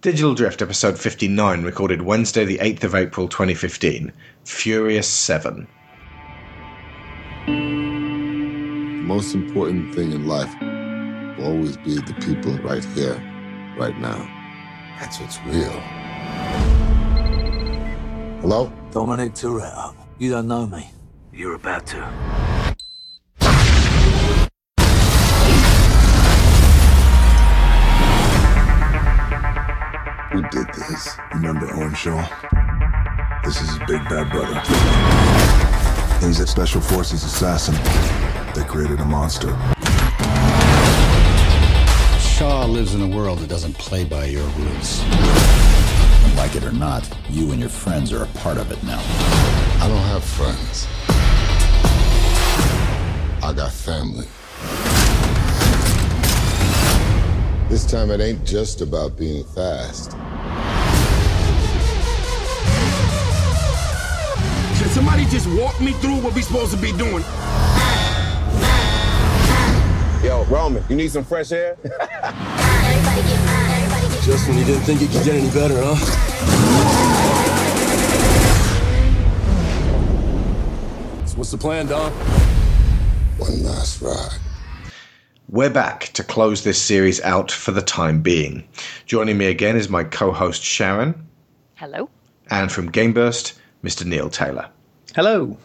Digital Drift, episode 59, recorded Wednesday, the 8th of April 2015. Furious 7. The most important thing in life will always be the people right here, right now. That's what's real. Hello? Dominic Toretto. You don't know me. You're about to. Who did this? Remember Owen Shaw? This is his big bad brother. He's a special forces assassin. They created a monster. Shaw lives in a world that doesn't play by your rules. And like it or not, you and your friends are a part of it now. I don't have friends. I got family. This time it ain't just about being fast. Can somebody just walk me through what we supposed to be doing? Yo, Roman, you need some fresh air? Just when you didn't think it could get any better, huh? So what's the plan, Dom? One last ride. We're back to close this series out for the time being. Joining me again is my co host Sharon, Hello. and from Gameburst, Mr. Neil Taylor. Hello.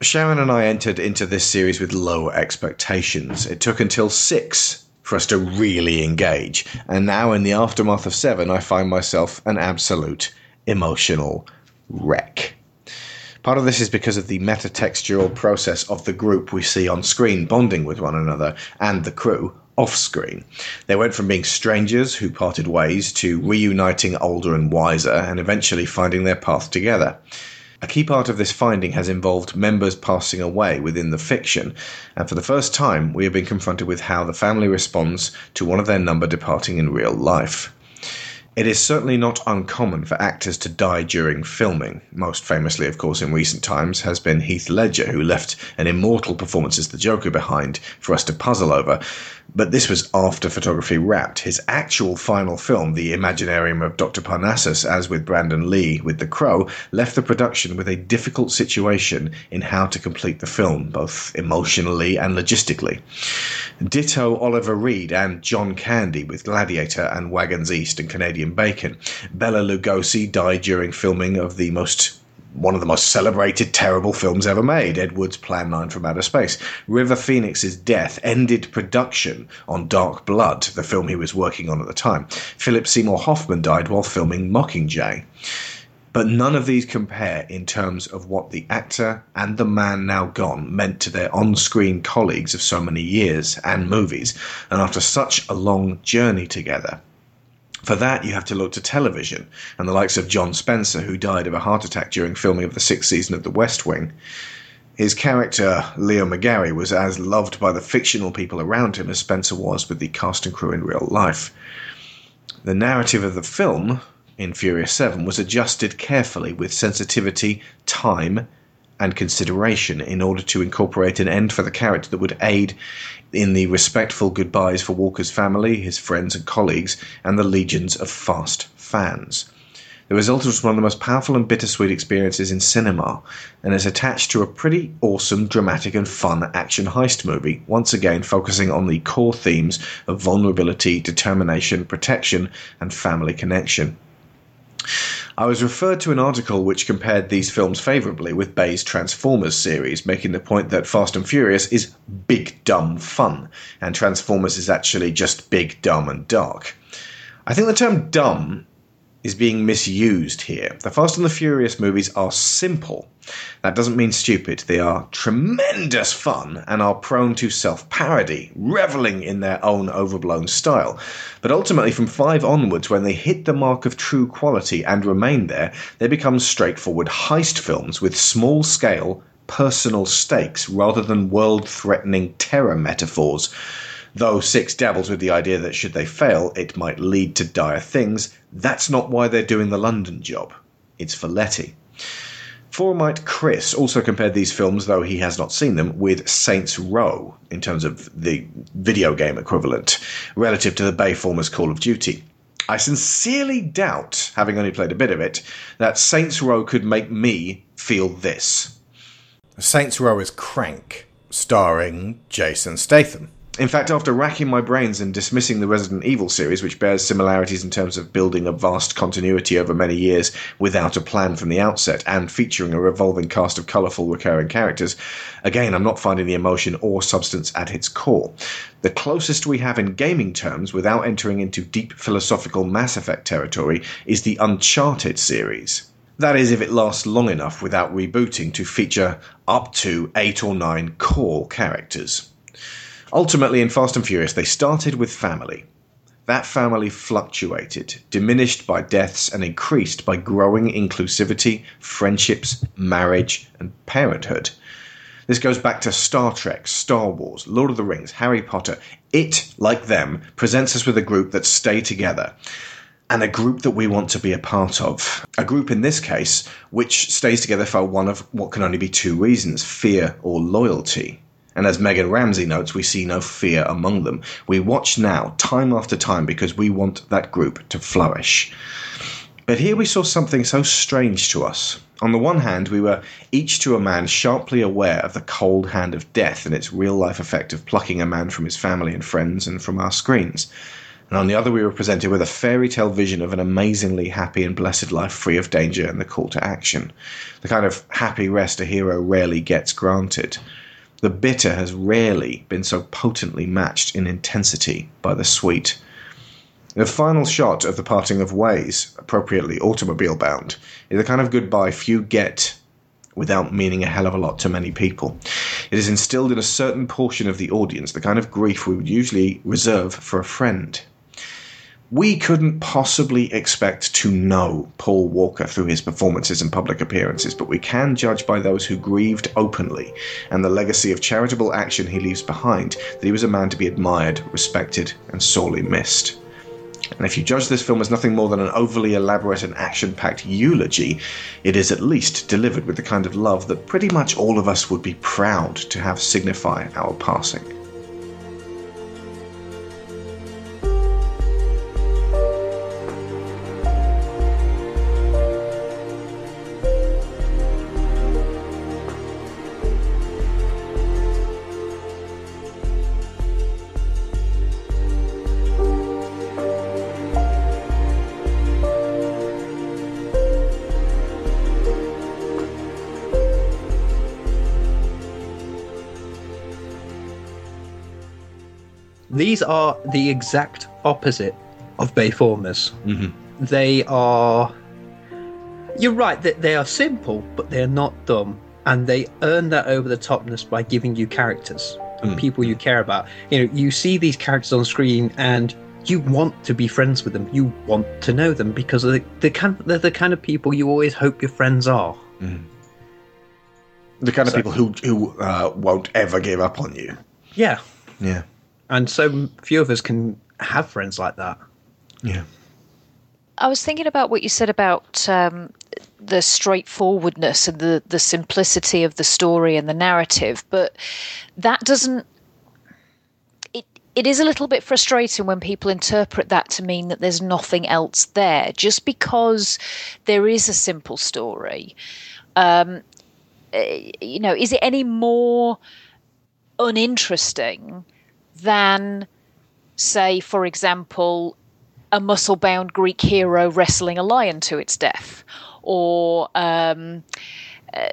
Sharon and I entered into this series with low expectations. It took until six for us to really engage, and now in the aftermath of seven, I find myself an absolute emotional wreck. Part of this is because of the metatextual process of the group we see on screen bonding with one another and the crew off screen. They went from being strangers who parted ways to reuniting older and wiser and eventually finding their path together. A key part of this finding has involved members passing away within the fiction, and for the first time, we have been confronted with how the family responds to one of their number departing in real life. It is certainly not uncommon for actors to die during filming. Most famously, of course, in recent times has been Heath Ledger, who left an immortal performance as the Joker behind for us to puzzle over. But this was after photography wrapped. His actual final film, The Imaginarium of Dr. Parnassus, as with Brandon Lee with The Crow, left the production with a difficult situation in how to complete the film, both emotionally and logistically. Ditto Oliver Reed and John Candy with Gladiator and Wagons East and Canadian Bacon. Bela Lugosi died during filming of the most one of the most celebrated terrible films ever made, Ed Wood's Plan 9 from Outer Space. River Phoenix's death ended production on Dark Blood, the film he was working on at the time. Philip Seymour Hoffman died while filming Mockingjay. But none of these compare in terms of what the actor and the man now gone meant to their on screen colleagues of so many years and movies, and after such a long journey together. For that, you have to look to television, and the likes of John Spencer, who died of a heart attack during filming of the sixth season of The West Wing. His character, Leo McGarry, was as loved by the fictional people around him as Spencer was with the cast and crew in real life. The narrative of the film, in Furious 7, was adjusted carefully with sensitivity, time, and consideration in order to incorporate an end for the character that would aid in the respectful goodbyes for Walker's family, his friends and colleagues, and the legions of Fast fans. The result was one of the most powerful and bittersweet experiences in cinema, and is attached to a pretty awesome, dramatic, and fun action heist movie, once again focusing on the core themes of vulnerability, determination, protection, and family connection. I was referred to an article which compared these films favourably with Bay's Transformers series, making the point that Fast and Furious is big, dumb fun, and Transformers is actually just big, dumb, and dark. I think the term dumb is being misused here. The Fast and the Furious movies are simple. That doesn't mean stupid. They are tremendous fun and are prone to self parody, reveling in their own overblown style. But ultimately, from 5 onwards, when they hit the mark of true quality and remain there, they become straightforward heist films with small scale, personal stakes rather than world threatening terror metaphors. Though Six dabbles with the idea that should they fail, it might lead to dire things, that's not why they're doing the London job. It's for Letty. Forumite Chris also compared these films, though he has not seen them, with Saints Row in terms of the video game equivalent, relative to the Bayformers Call of Duty. I sincerely doubt, having only played a bit of it, that Saints Row could make me feel this. Saints Row is Crank, starring Jason Statham. In fact, after racking my brains and dismissing the Resident Evil series, which bears similarities in terms of building a vast continuity over many years without a plan from the outset and featuring a revolving cast of colourful recurring characters, again, I'm not finding the emotion or substance at its core. The closest we have in gaming terms, without entering into deep philosophical Mass Effect territory, is the Uncharted series. That is, if it lasts long enough without rebooting to feature up to eight or nine core characters. Ultimately, in Fast and Furious, they started with family. That family fluctuated, diminished by deaths and increased by growing inclusivity, friendships, marriage, and parenthood. This goes back to Star Trek, Star Wars, Lord of the Rings, Harry Potter. It, like them, presents us with a group that stay together and a group that we want to be a part of. A group in this case which stays together for one of what can only be two reasons fear or loyalty. And as Megan Ramsey notes, we see no fear among them. We watch now, time after time, because we want that group to flourish. But here we saw something so strange to us. On the one hand, we were each to a man sharply aware of the cold hand of death and its real life effect of plucking a man from his family and friends and from our screens. And on the other, we were presented with a fairy tale vision of an amazingly happy and blessed life free of danger and the call to action. The kind of happy rest a hero rarely gets granted. The bitter has rarely been so potently matched in intensity by the sweet. The final shot of the parting of ways, appropriately automobile bound, is the kind of goodbye few get without meaning a hell of a lot to many people. It is instilled in a certain portion of the audience, the kind of grief we would usually reserve for a friend we couldn't possibly expect to know Paul Walker through his performances and public appearances, but we can judge by those who grieved openly and the legacy of charitable action he leaves behind that he was a man to be admired, respected, and sorely missed. And if you judge this film as nothing more than an overly elaborate and action packed eulogy, it is at least delivered with the kind of love that pretty much all of us would be proud to have signify our passing. The exact opposite of Bayformers. Mm-hmm. They are. You're right that they are simple, but they're not dumb, and they earn that over the topness by giving you characters and mm. people you care about. You know, you see these characters on screen, and you want to be friends with them. You want to know them because they're the kind, they're the kind of people you always hope your friends are. Mm. The kind of so, people who who uh, won't ever give up on you. Yeah. Yeah and so few of us can have friends like that. Yeah. I was thinking about what you said about um, the straightforwardness and the, the simplicity of the story and the narrative, but that doesn't. It, it is a little bit frustrating when people interpret that to mean that there's nothing else there. Just because there is a simple story, um, eh, you know, is it any more uninteresting than, say, for example, a muscle bound Greek hero wrestling a lion to its death, or um, uh,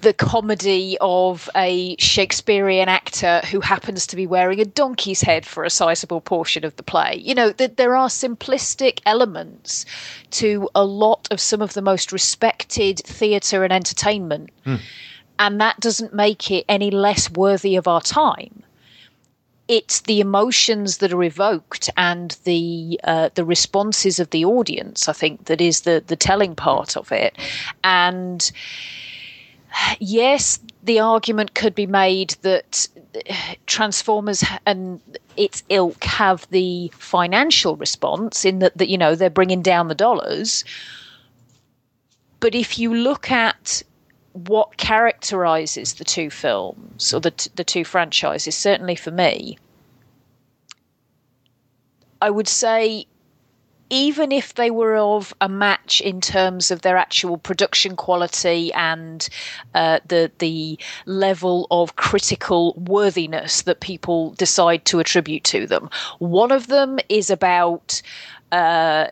the comedy of a Shakespearean actor who happens to be wearing a donkey's head for a sizable portion of the play. You know, that there are simplistic elements to a lot of some of the most respected theatre and entertainment. Hmm. And that doesn't make it any less worthy of our time it's the emotions that are evoked and the uh, the responses of the audience. I think that is the the telling part of it, and yes, the argument could be made that Transformers and its ilk have the financial response in that, that you know they're bringing down the dollars. But if you look at what characterizes the two films or the t- the two franchises certainly for me I would say even if they were of a match in terms of their actual production quality and uh, the the level of critical worthiness that people decide to attribute to them. One of them is about uh,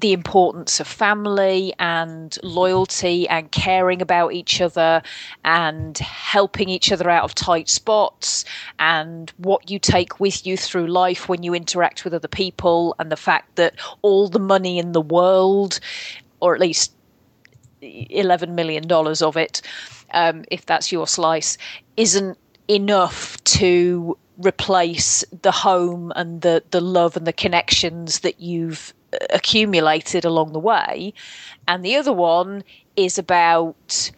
the importance of family and loyalty and caring about each other and helping each other out of tight spots and what you take with you through life when you interact with other people and the fact that all the money in the world or at least 11 million dollars of it um, if that's your slice isn't enough to replace the home and the the love and the connections that you've accumulated along the way. And the other one is about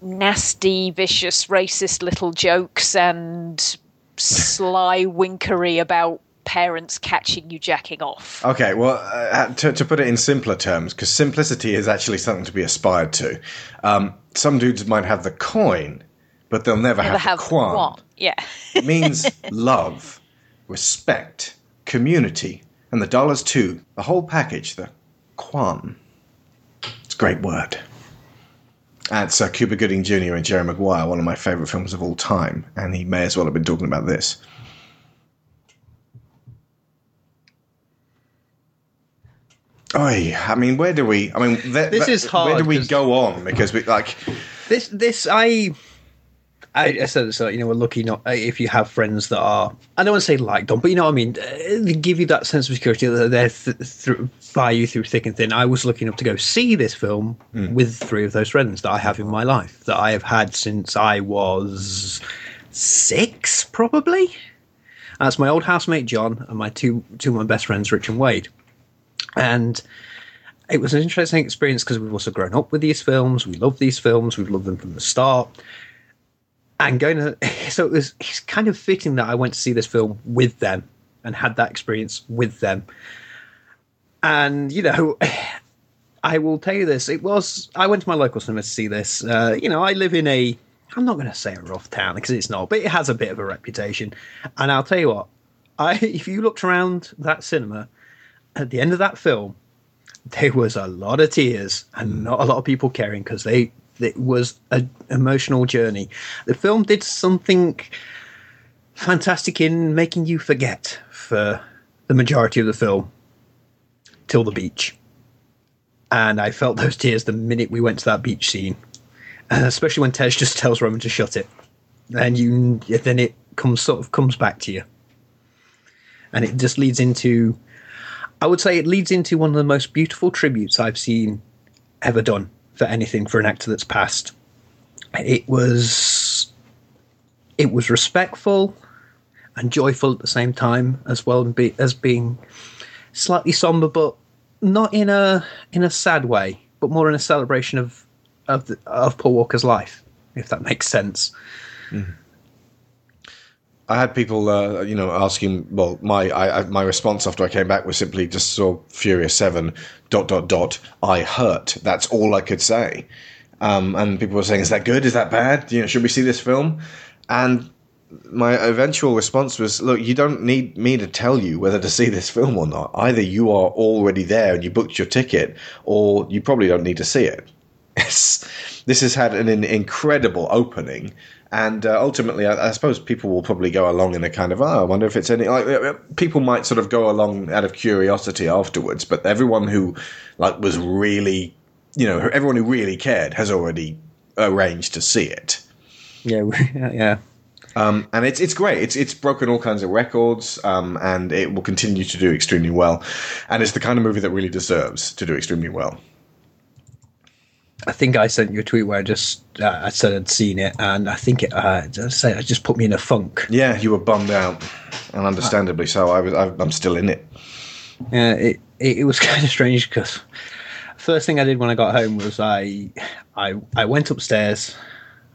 nasty, vicious, racist little jokes and sly winkery about parents catching you jacking off. Okay, well, uh, to, to put it in simpler terms, because simplicity is actually something to be aspired to. Um, some dudes might have the coin, but they'll never, Never have, have the quan. Yeah. it means love, respect, community, and the dollars too. The whole package, the quan. It's a great word. That's uh, Cuba Gooding Jr. and Jerry Maguire, one of my favourite films of all time, and he may as well have been talking about this. Oi, I mean, where do we? I mean, th- This th- is hard, Where do we go on? Because we like, This this I. I, I said so. You know, we're lucky not uh, if you have friends that are. I don't want to say like Dom, but you know what I mean. Uh, They give you that sense of security that they're th- through, by you through thick and thin. I was lucky enough to go see this film with three of those friends that I have in my life that I have had since I was six, probably. That's my old housemate John and my two two of my best friends, Rich and Wade, and it was an interesting experience because we've also grown up with these films. We love these films. We've loved them from the start. And going to, so it was it's kind of fitting that I went to see this film with them and had that experience with them. And, you know, I will tell you this. It was, I went to my local cinema to see this. Uh, you know, I live in a, I'm not going to say a rough town because it's not, but it has a bit of a reputation. And I'll tell you what, I, if you looked around that cinema at the end of that film, there was a lot of tears and not a lot of people caring because they it was an emotional journey. The film did something fantastic in making you forget for the majority of the film till the beach. And I felt those tears the minute we went to that beach scene, especially when Tej just tells Roman to shut it, and you then it comes sort of comes back to you, and it just leads into I would say it leads into one of the most beautiful tributes I've seen ever done for anything for an actor that's passed. It was it was respectful and joyful at the same time as well be- as being slightly somber but not in a in a sad way but more in a celebration of of the, of Paul Walker's life if that makes sense. Mm-hmm. I had people, uh, you know, asking. Well, my I, my response after I came back was simply just saw Furious Seven. Dot dot dot. I hurt. That's all I could say. Um, and people were saying, "Is that good? Is that bad? You know, should we see this film?" And my eventual response was, "Look, you don't need me to tell you whether to see this film or not. Either you are already there and you booked your ticket, or you probably don't need to see it." This has had an, an incredible opening, and uh, ultimately, I, I suppose people will probably go along in a kind of, oh, I wonder if it's any. Like uh, people might sort of go along out of curiosity afterwards, but everyone who like was really, you know, everyone who really cared has already arranged to see it. Yeah, yeah. Um, and it's it's great. It's it's broken all kinds of records, um, and it will continue to do extremely well. And it's the kind of movie that really deserves to do extremely well. I think I sent you a tweet where I just uh, I said I'd seen it, and I think it uh, just say it just put me in a funk. Yeah, you were bummed out, and understandably so. I was. I, I'm still in it. Yeah, it, it it was kind of strange because first thing I did when I got home was I I I went upstairs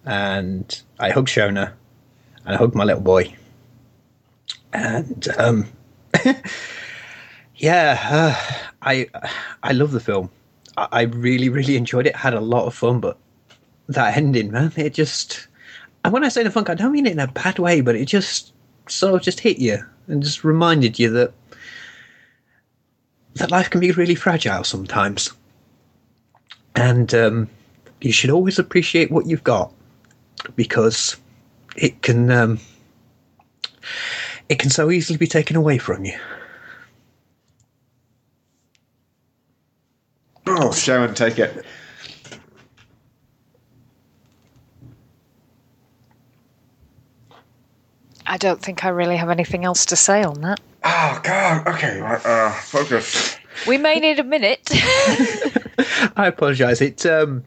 and I hugged Shona and I hugged my little boy, and um, yeah, uh, I I love the film. I, really really enjoyed it. Had a lot of fun, but that ending, man, it just. And when I say the funk, I don't mean it in a bad way, but it just sort of just hit you and just reminded you that that life can be really fragile sometimes, and um, you should always appreciate what you've got because it can um, it can so easily be taken away from you. Oh, Sharon, take it. I don't think I really have anything else to say on that. Oh God. Okay. Right, uh, focus. We may need a minute. I apologise. It's um,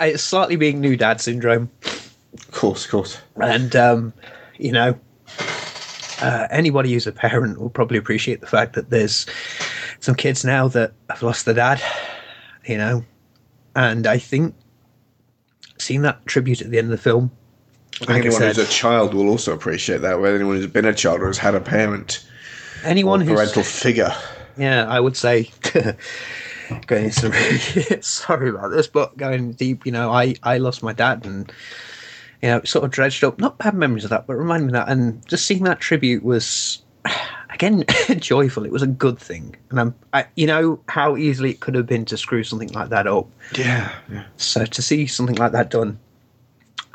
it's slightly being new dad syndrome, Of course, of course. and um, you know, uh, anybody who's a parent will probably appreciate the fact that there's some kids now that have lost their dad. You know, and I think seeing that tribute at the end of the film, I think like I anyone said, who's a child will also appreciate that. Whether anyone who's been a child or has had a parent anyone who's parental figure. Yeah, I would say going into really, sorry about this, but going deep, you know, I I lost my dad and you know, sort of dredged up not bad memories of that, but reminded me that and just seeing that tribute was again joyful. It was a good thing. And I'm I, you know how easily it could have been to screw something like that up. Yeah. yeah. So to see something like that done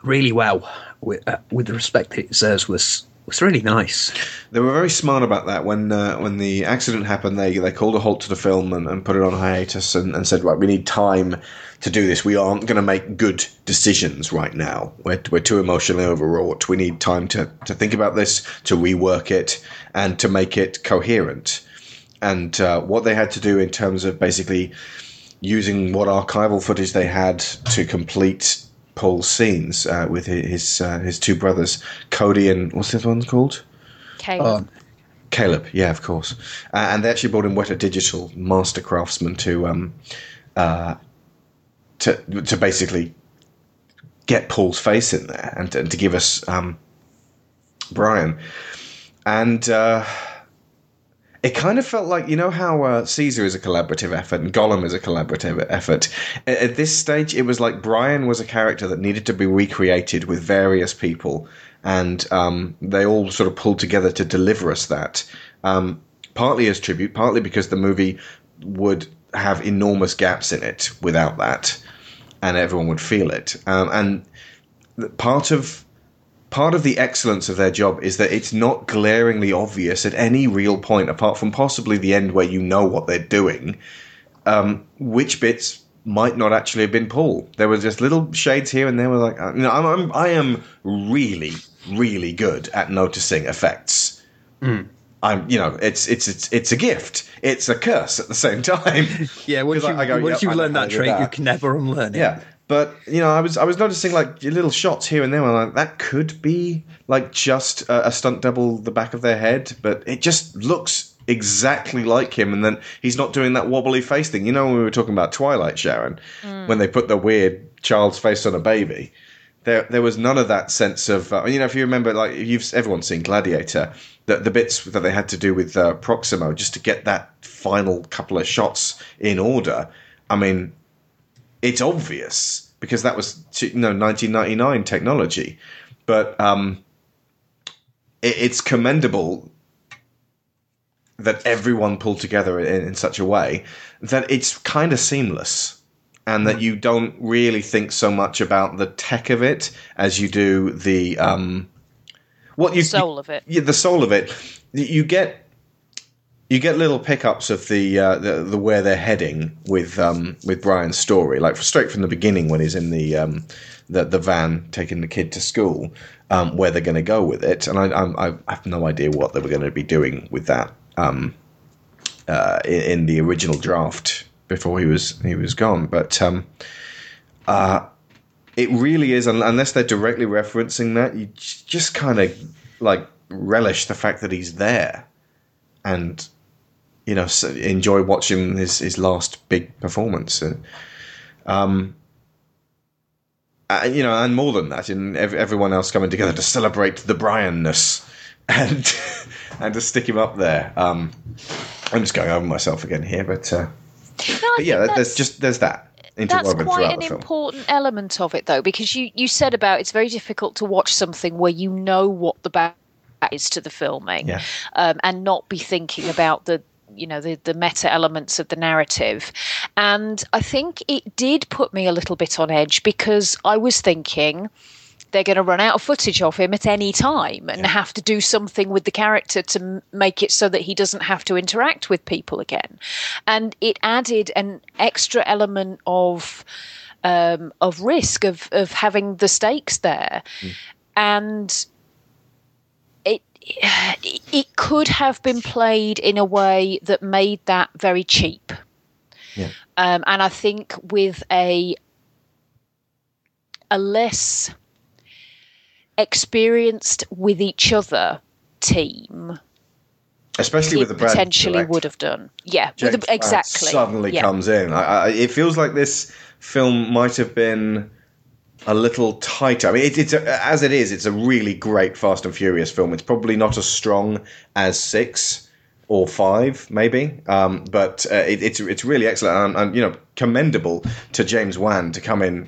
really well with uh, with the respect that it deserves was was really nice. They were very smart about that. When uh, when the accident happened, they they called a halt to the film and, and put it on hiatus and, and said, right, we need time to do this. We aren't going to make good decisions right now. We're, we're too emotionally overwrought. We need time to, to think about this, to rework it, and to make it coherent. And uh, what they had to do in terms of basically using what archival footage they had to complete Paul's scenes uh, with his his, uh, his two brothers, Cody and what's this one called? Caleb. Caleb, yeah, of course. Uh, and they actually brought in Weta Digital master craftsmen to um, uh, to to basically get Paul's face in there and, and to give us um, Brian. And uh, it kind of felt like you know how uh, Caesar is a collaborative effort and Gollum is a collaborative effort. At, at this stage, it was like Brian was a character that needed to be recreated with various people, and um, they all sort of pulled together to deliver us that. Um, partly as tribute, partly because the movie would have enormous gaps in it without that, and everyone would feel it. Um, and part of part of the excellence of their job is that it's not glaringly obvious at any real point, apart from possibly the end where you know what they're doing, um, which bits might not actually have been Paul. There were just little shades here and there. Were like, uh, you know, I'm, I'm I am really, really good at noticing effects. I'm, you know, it's it's it's it's a gift. It's a curse at the same time. Yeah, once 'Cause you I- I go, once "Yep, you've I know learned how that to do trait, you can never unlearn it. Yeah, but you know, I was I was noticing like little shots here and there. Where I'm like that could be like just a, a stunt double the back of their head, but it just looks exactly like him. And then he's not doing that wobbly face thing. You know, when we were talking about Twilight, Sharon, mm. when they put the weird child's face on a baby. There, there was none of that sense of uh, you know if you remember like you've everyone's seen Gladiator the, the bits that they had to do with uh, Proximo just to get that final couple of shots in order I mean it's obvious because that was you know 1999 technology, but um, it, it's commendable that everyone pulled together in, in such a way that it's kind of seamless and that you don't really think so much about the tech of it as you do the um, what you soul of it. yeah, the soul of it. You get you get little pickups of the uh, the, the where they're heading with um, with Brian's story, like straight from the beginning when he's in the um, the, the van taking the kid to school, um, where they're going to go with it, and I, I'm, I have no idea what they were going to be doing with that um, uh, in, in the original draft before he was he was gone, but. Um, uh, it really is, unless they're directly referencing that, you just kind of like relish the fact that he's there, and you know enjoy watching his his last big performance. And, um, you know, and more than that, in ev- everyone else coming together to celebrate the Brianness and and to stick him up there. Um, I'm just going over myself again here, but, uh, No, but yeah, there's just there's that That's quite an important element of it, though, because you, you said about it's very difficult to watch something where you know what the back is to the filming, Yeah. um, and not be thinking about the you know the the meta elements of the narrative and i think it did put me a little bit on edge because i was thinking they're going to run out of footage of him at any time and have to do something with the character to make it so that he doesn't have to interact with people again and it added an extra element of um, of risk of of having the stakes there and it it could have been played in a way that made that very cheap. Yeah. Um, and I think with a a less experienced with each other team, Especially it with the Brad potentially would have done. Yeah, with the, exactly. suddenly yeah. comes in. I, I, it feels like this film might have been a little tighter. I mean, it, it's a, as it is. It's a really great Fast and Furious film. It's probably not as strong as six or five, maybe, um, but uh, it, it's it's really excellent and, and you know commendable to James Wan to come in.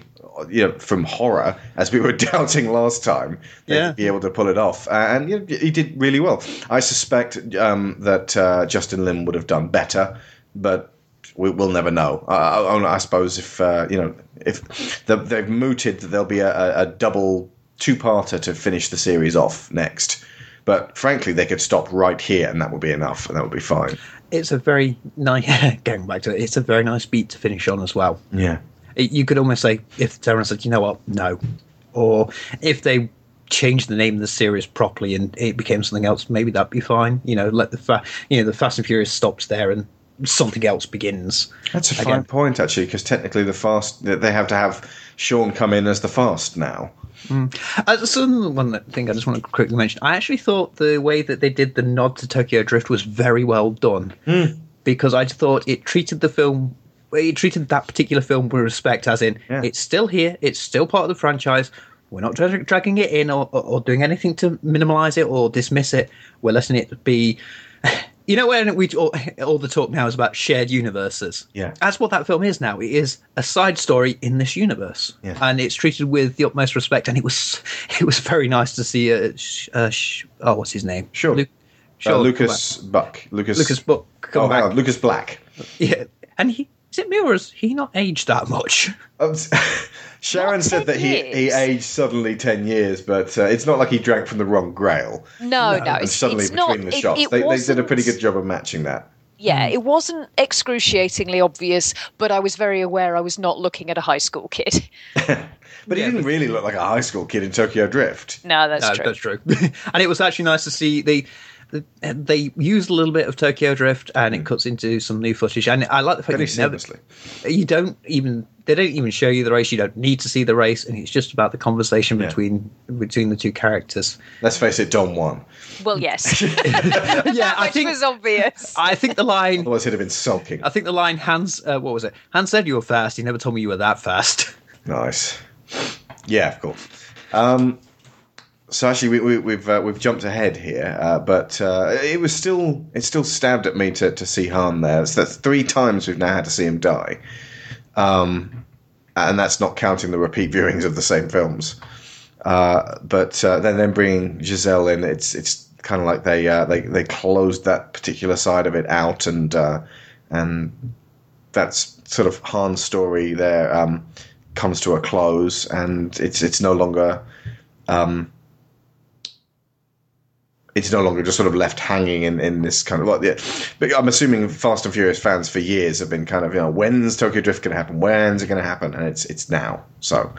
You know, from horror, as we were doubting last time, that Yeah. be able to pull it off, Uh, and you know, he did really well. I suspect um, that uh, Justin Lin would have done better, but we, we'll never know. I, I, I suppose if uh, you know if the, they've mooted that there'll be a, a, a double two-parter to finish the series off next, but frankly, they could stop right here, and that would be enough, and that would be fine. It's a very nice. Going back to it, it's a very nice beat to finish on as well. Yeah. It, you could almost say if Terran said, "You know what? No," or if they changed the name of the series properly and it became something else, maybe that'd be fine. You know, let the fa- you know the Fast and Furious stops there and something else begins. That's a Again. fine point, actually, because technically the fast they have to have Sean come in as the fast now. Uh, so one thing I just want to quickly mention, I actually thought the way that they did the nod to Tokyo Drift was very well done because I thought it treated the film, it treated that particular film with respect, as in Yeah. it's still here, it's still part of the franchise. We're not dra- dragging it in or, or, or doing anything to minimize it or dismiss it. We're letting it be. You know when we all, all the talk now is about shared universes. Yeah. that's what that film is now. It is a side story in this universe, Yeah. and it's treated with the utmost respect. And it was it was very nice to see. Uh, sh- uh, oh, what's his name? Sure. Uh, Sure, come Lucas Buck. Lucas. Lucas Buck. Oh, hang on, Lucas Black. Yeah, and he is it me or has he not aged that much? Um, Sharon Not said 10 that he, he aged suddenly 10 years, but uh, it's not like he drank from the wrong grail. No, no, and it's, suddenly it's between not. the it- shots. it they, they did a pretty good job of matching that. Yeah, it wasn't excruciatingly obvious, but I was very aware I was not looking at a high school kid. But he didn't really look like a high school kid in Tokyo Drift. No, that's No, true. That's true. and it was actually nice to see they they used a little bit of Tokyo Drift and it cuts into some new footage. And I like the fact Very that you never, you don't even they don't even show you the race. You don't need to see the race, and it's just about the conversation Yeah. between between the two characters. Let's face it, Dom won. Well, yes, yeah, I which think was obvious. I think the line. Otherwise, he'd have been sulking. I think the line Hans. Uh, what was it? Hans said you were fast. He never told me you were that fast. Nice. Yeah, of course. Um, so actually, we, we, we've uh, we've jumped ahead here, uh, but uh, it was still it still stabbed at me to, to see Han there. So that's three times we've now had to see him die, um, and that's not counting the repeat viewings of the same films. Uh, but uh, then then bringing Giselle in, it's it's kind of like they uh, they they closed that particular side of it out, and and that's sort of Han's story there um, comes to a close, and it's it's no longer um, it's no longer just sort of left hanging in, in this kind of like yeah. But I'm assuming Fast and Furious fans for years have been kind of you know when's Tokyo Drift going to happen? When's it going to happen? And it's it's now. So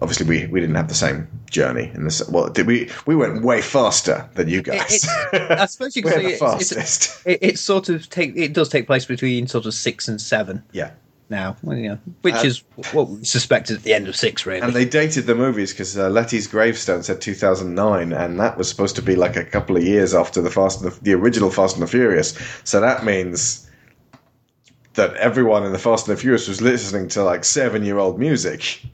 obviously we, we didn't have the same journey in this. Well, did we? We went way faster than you guys. It's- I suppose you could say it's, it's, fastest. it, it's sort of take it does take place between sort of six and seven yeah. Now, well, you know, which Uh, is what we suspected at the end of six, really. And they dated the movies because uh, Letty's gravestone said 2009, and that was supposed to be like a couple of years after the Fast and the, the original Fast and the Furious. So that means that everyone in the Fast and the Furious was listening to like seven year old music.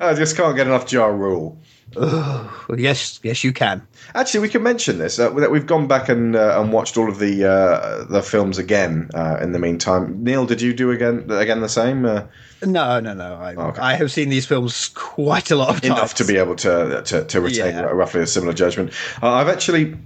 I just can't get enough Ja Rule. Well, yes, yes, you can. Actually, we can mention this uh, that we've gone back and uh, and watched all of the uh, the films again. Uh, in the meantime, Neil, did you do again again the same? Uh, No, no, no. I, Okay. I have seen these films quite a lot of times. enough to be able to to, to retain Yeah. roughly a similar judgment. Uh, I've actually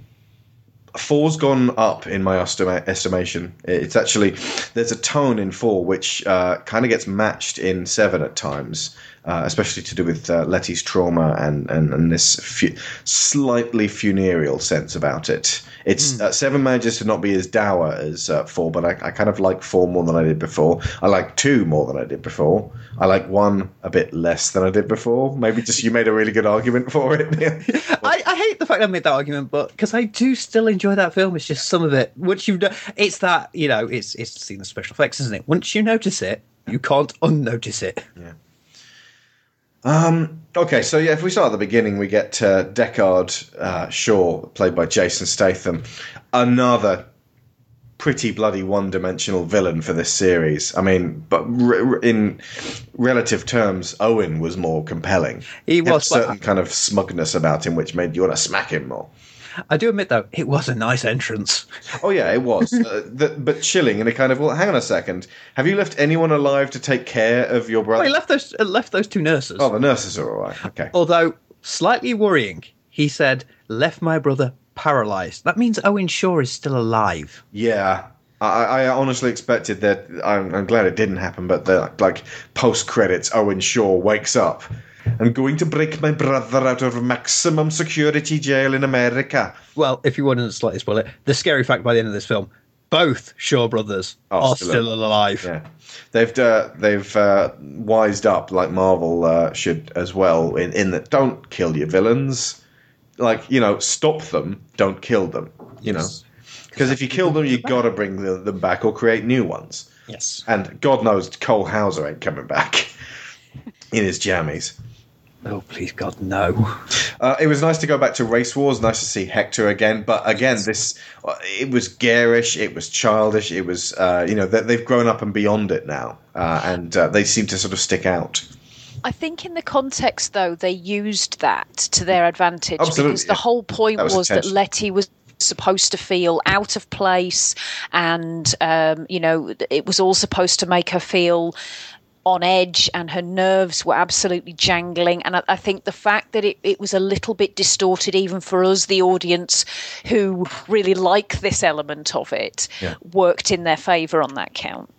four's gone up in my estima- estimation. It's actually there's a tone in four which uh, kind of gets matched in seven at times, uh, especially to do with uh, Letty's trauma and and, and this fu- slightly funereal sense about it. It's uh, seven manages to not be as dour as uh, four, but I, I kind of like four more than I did before. I like two more than I did before. I like one a bit less than I did before. Maybe just you made a really good argument for it. I, I hate the fact I made that argument, but because I do still enjoy that film, it's just some of it. Once you've done, it's that you know, it's it's seen the special effects, isn't it? Once you notice it, you can't unnotice it. Um, okay, so yeah, if we start at the beginning, we get uh, Deckard uh, Shaw, played by Jason Statham, another pretty bloody one-dimensional villain for this series. I mean, but r- r- in relative terms, Owen was more compelling. He had a was, but- certain kind of smugness about him, which made you want to smack him more. I do admit though, it was a nice entrance. Oh yeah, it was, uh, th- but chilling in a kind of. Well, hang on a second. Have you left anyone alive to take care of your brother? Well, he left those uh, left those two nurses. oh, the nurses are all right. Okay. Although slightly worrying, he said, "Left my brother paralyzed." That means Owen Shaw is still alive. Yeah, I, I honestly expected that. I'm, I'm glad it didn't happen, but the like post credits, Owen Shaw wakes up. I'm going to break my brother out of maximum security jail in America. Well, if you want to slightly spoil it, the scary fact by the end of this film, both Shaw brothers Are are still still, alive. Yeah, they've uh, they've uh, wised up like Marvel uh, should as well. In in that, don't kill your villains. Like you know, stop them. Don't kill them. You know, because if you kill them, you got to bring the, them back or create new ones. Yes. And God knows Cole Hauser ain't coming back in his jammies. Oh, please God, no. Uh, it was nice to go back to Race Wars. Nice to see Hector again. But again, this uh, it was garish. It was childish. It was uh, you know they, they've grown up and beyond it now, uh, and uh, they seem to sort of stick out. I think in the context, though, they used that to their advantage Absolutely, because the yeah. whole point That was was, that. Letty was supposed to feel out of place, and um, you know, it was all supposed to make her feel on edge and her nerves were absolutely jangling and I, I think the fact that it, it was a little bit distorted even for us the audience who really like this element of it Yeah. worked in their favour on that count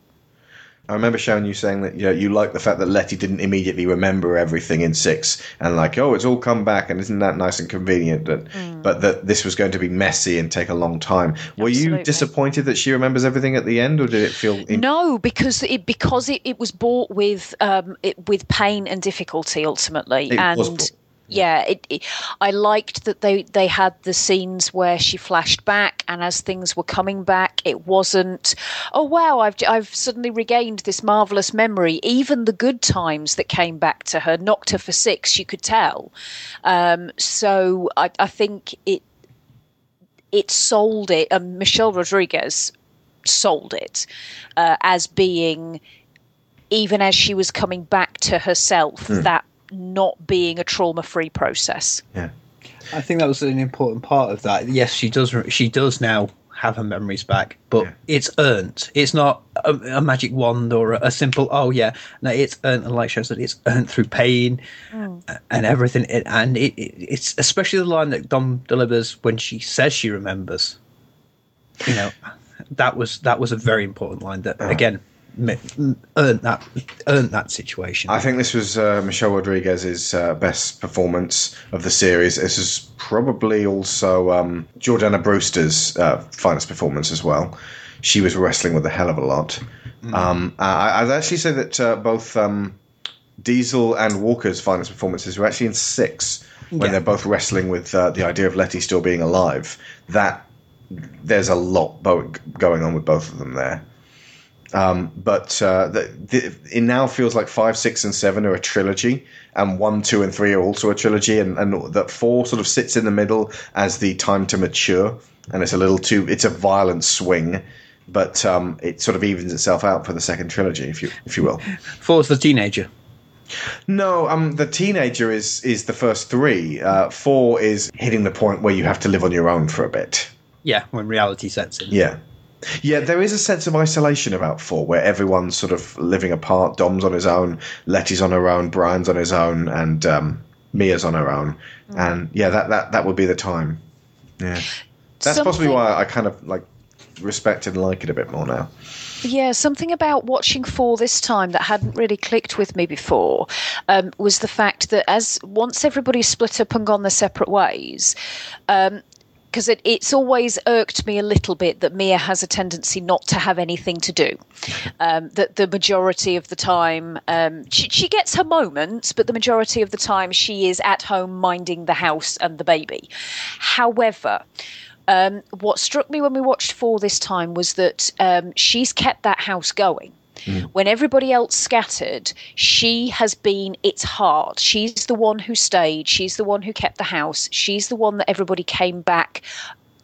I remember showing you saying that you know, you like the fact that Letty didn't immediately remember everything in six, and like, oh, it's all come back, and isn't that nice and convenient? That, But that this was going to be messy and take a long time. Were you disappointed that she remembers everything at the end, or did it feel? In- No, because it because it, it was bought with um it, with pain and difficulty ultimately, It and yeah, it, it, I liked that they they had the scenes where she flashed back, and as things were coming back, it wasn't oh wow I've I've suddenly regained this marvelous memory. Even the good times that came back to her knocked her for six. You could tell. Um, so I, I think it it sold it. Um, Michelle Rodriguez sold it uh, as being, even as she was coming back to herself, that not being a trauma free process. yeah. I think that was an important part of that. Yes, she does. She does now have her memories back, but Yeah. it's earned. It's not a, a magic wand or a, a simple. Oh yeah, no, it's earned. And like shows that it's earned through pain a- and everything. It, and it, it, it's especially the line that Dom delivers when she says she remembers. You know, that was that was a very important line. That ah. again me- earned that earned that situation. I think this was uh, Michelle Rodriguez's uh, best performance of the series. This is probably also um, Jordana Brewster's uh, finest performance as well. She was wrestling with a hell of a lot. Um, I, I'd actually say that uh, both um, Diesel and Walker's finest performances were actually in six when Yeah. they're both wrestling with uh, the idea of Letty still being alive. That there's a lot going on with both of them there. Um, but uh, the, the, it now feels like five, six, and seven are a trilogy, and one, two, and three are also a trilogy, and, and that four sort of sits in the middle as the time to mature, and it's a little too. It's a violent swing, but um, it sort of evens itself out for the second trilogy, if you if you will. Four's the teenager. No, um, the teenager is is the first three. Uh, four is hitting the point where you have to live on your own for a bit. Yeah, when reality sets in. Yeah. Yeah, there is a sense of isolation about four where everyone's sort of living apart. Dom's on his own, Letty's on her own, Brian's on his own, and um, Mia's on her own. And yeah, that, that, that would be the time. Yeah. That's possibly why I kind of like respect and like it a bit more now. Yeah, something about watching four this time that hadn't really clicked with me before um, was the fact that as once everybody split up and gone their separate ways, because it, it's always irked me a little bit that Mia has a tendency not to have anything to do. Um, that the majority of the time, um, she, she gets her moments, but the majority of the time she is at home minding the house and the baby. However, um, what struck me when we watched Four this time was that um, she's kept that house going. Mm. When everybody else scattered, she has been its heart. She's the one who stayed. She's the one who kept the house. She's the one that everybody came back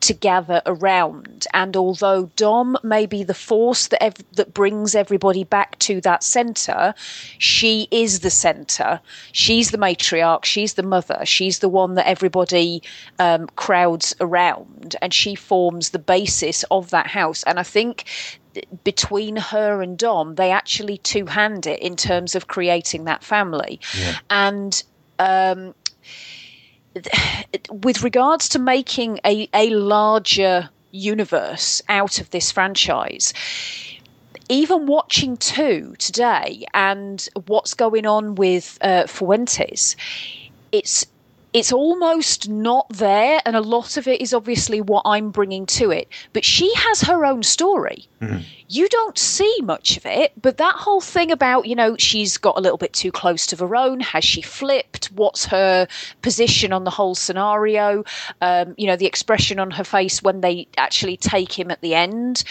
to gather around. And although Dom may be the force that ev- that brings everybody back to that center, she is the center. She's the matriarch. She's the mother. She's the one that everybody um, crowds around, and she forms the basis of that house. And I think between her and Dom, they actually two hand it in terms of creating that family. And um, with regards to making a, a larger universe out of this franchise, even watching two today and what's going on with uh, Fuentes, it's it's almost not there, and a lot of it is obviously what I'm bringing to it. But she has her own story. You don't see much of it, but that whole thing about, you know, she's got a little bit too close to her own. Has she flipped? What's her position on the whole scenario? Um, you know, the expression on her face when they actually take him at the end.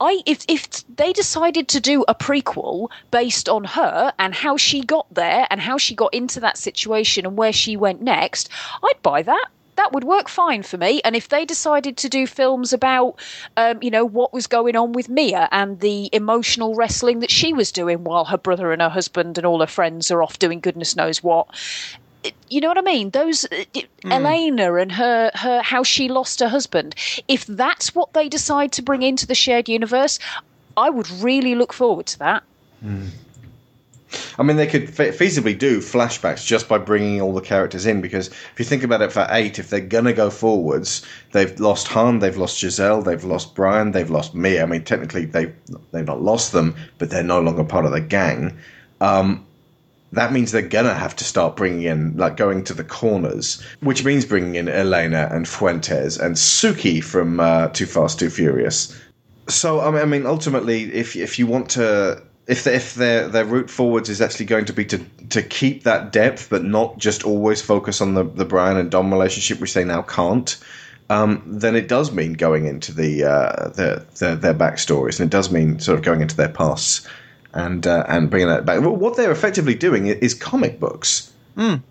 I if if they decided to do a prequel based on her and how she got there and how she got into that situation and where she went next, I'd buy that. That would work fine for me. And if they decided to do films about, um, you know, what was going on with Mia and the emotional wrestling that she was doing while her brother and her husband and all her friends are off doing goodness knows what, you know what I mean? Those uh, Elena and her her how she lost her husband. If that's what they decide to bring into the shared universe, I would really look forward to that. I mean, they could fe- feasibly do flashbacks just by bringing all the characters in. Because if you think about it, for eight, if they're gonna go forwards, they've lost Han, they've lost Giselle, they've lost Brian, they've lost me. I mean, technically, they they've not lost them, but they're no longer part of the gang. Um, that means they're gonna have to start bringing in, like, going to the corners, which means bringing in Elena and Fuentes and Suki from uh, Too Fast, Too Furious. So I mean, ultimately, if if you want to, if the, if their their route forwards is actually going to be to to keep that depth, but not just always focus on the the Brian and Dom relationship, which they now can't. Um, then it does mean going into the, uh, the, the their backstories, and it does mean sort of going into their pasts and uh, and bringing that back. What they're effectively doing is comic books.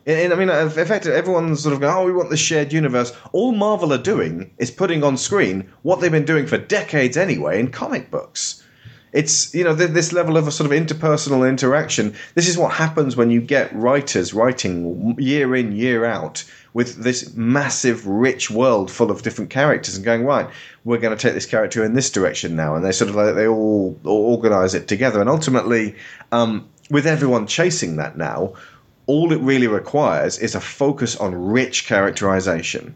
And, and I mean, effectively, everyone's sort of going, "Oh, we want the shared universe." All Marvel are doing is putting on screen what they've been doing for decades anyway in comic books. It's you know th- this level of a sort of interpersonal interaction. This is what happens when you get writers writing year in year out with this massive, rich world full of different characters and going right. We're going to take this character in this direction now, and they sort of like they all, all organize it together. And ultimately, um, with everyone chasing that now, all it really requires is a focus on rich characterization.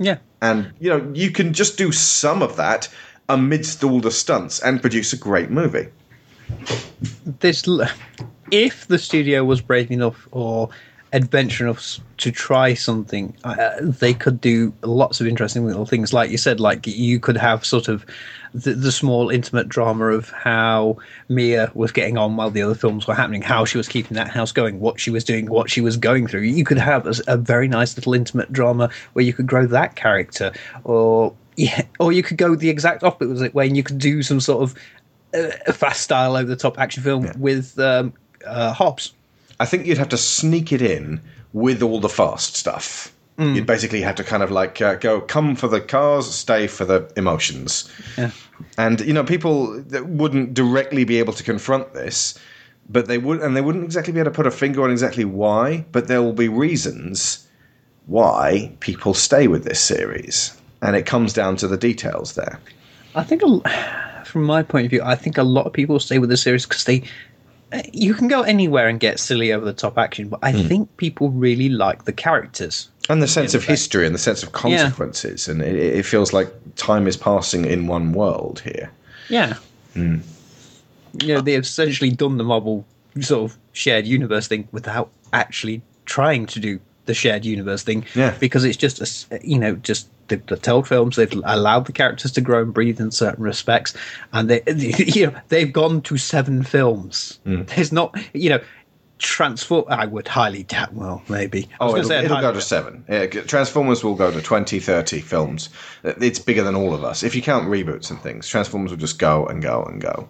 Yeah. And you know, you can just do some of that amidst all the stunts and produce a great movie. This, if the studio was brave enough or adventurous enough to try something, uh, they could do lots of interesting little things. Like you said, like you could have sort of the, the small intimate drama of how Mia was getting on while the other films were happening, how she was keeping that house going, what she was doing, what she was going through. You could have a very nice little intimate drama where you could grow that character, or yeah, or you could go the exact opposite it, when you could do some sort of uh, fast style over the top action film with um, uh, Hobbs. I think you'd have to sneak it in with all the fast stuff. You'd basically have to kind of like uh, go, come for the cars, stay for the emotions. Yeah. And you know, people wouldn't directly be able to confront this, but they would, and they wouldn't exactly be able to put a finger on exactly why. But there will be reasons why people stay with this series, and it comes down to the details there. I think, from my point of view, I think a lot of people stay with the series because they. uh, You can go anywhere and get silly over the top action, but I think people really like the characters. and the sense of history and the sense of consequences, and it, it feels like time is passing in one world here. Yeah. Mm. You know, they've essentially done the Marvel sort of shared universe thing without actually trying to do the shared universe thing. Yeah. Because it's just a, you know just the, the told films. They've allowed the characters to grow and breathe in certain respects, and they you know they've gone to seven films. Mm. There's not you know. Transform. I would highly doubt. Well, maybe. Oh, it'll, it'll go to seven. Yeah, Transformers will go to 20, 30 films. It's bigger than all of us. If you count reboots and things, Transformers will just go and go and go.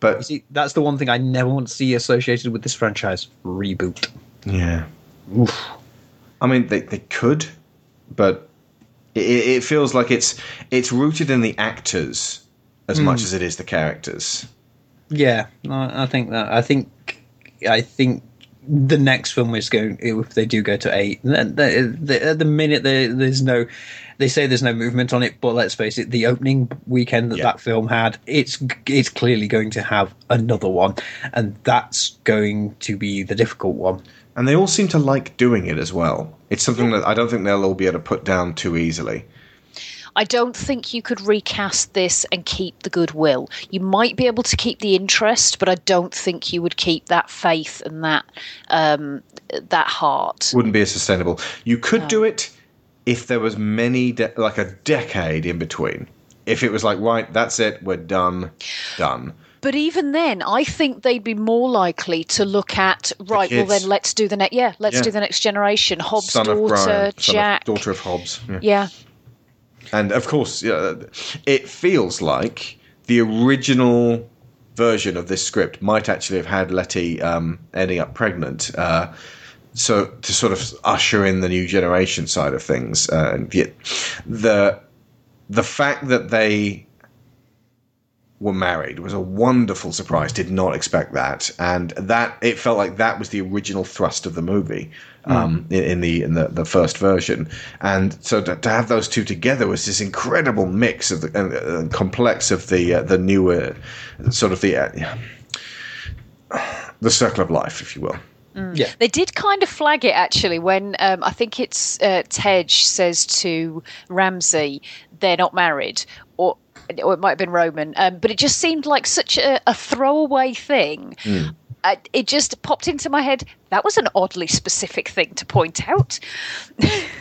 But You see, that's the one thing I never want to see associated with this franchise: reboot. Yeah. I mean, they, they could, but it, it feels like it's it's rooted in the actors as Mm. much as it is the characters. Yeah, I I think that. I think. I think the next film is going. If they do go to eight, then the, the, at the minute there, there's no. They say there's no movement on it, but let's face it. The opening weekend that that film had, it's it's clearly going to have another one, and that's going to be the difficult one. And they all seem to like doing it as well. It's something that I don't think they'll all be able to put down too easily. I don't think you could recast this and keep the goodwill. You might be able to keep the interest, but I don't think you would keep that faith and that um, that heart. Wouldn't be as sustainable. You could do it if there was many, de- like a decade in between. If it was like, right, that's it, we're done, done. But even then, I think they'd be more likely to look at right. Well, then let's do the next. Yeah, let's Yeah. do the next generation. Hobbs' Son of daughter, son of- Jack. daughter of Hobbs. Yeah. yeah, And of course, yeah, it feels like the original version of this script might actually have had Letty um, ending up pregnant. Uh, so to sort of usher in the new generation side of things, uh, and yet the the fact that they were married was a wonderful surprise. Did not expect that, and that it felt like that was the original thrust of the movie um, in, in the in the, the first version. And so to, to have those two together was this incredible mix of the and, uh, complex of the uh, the newer sort of the uh, the circle of life, if you will. Yeah. They did kind of flag it actually when um, I think it's uh, Tej says to Ramsey they're not married, or or it might have been Roman, um, but it just seemed like such a, a throwaway thing. Uh, it just popped into my head. That was an oddly specific thing to point out.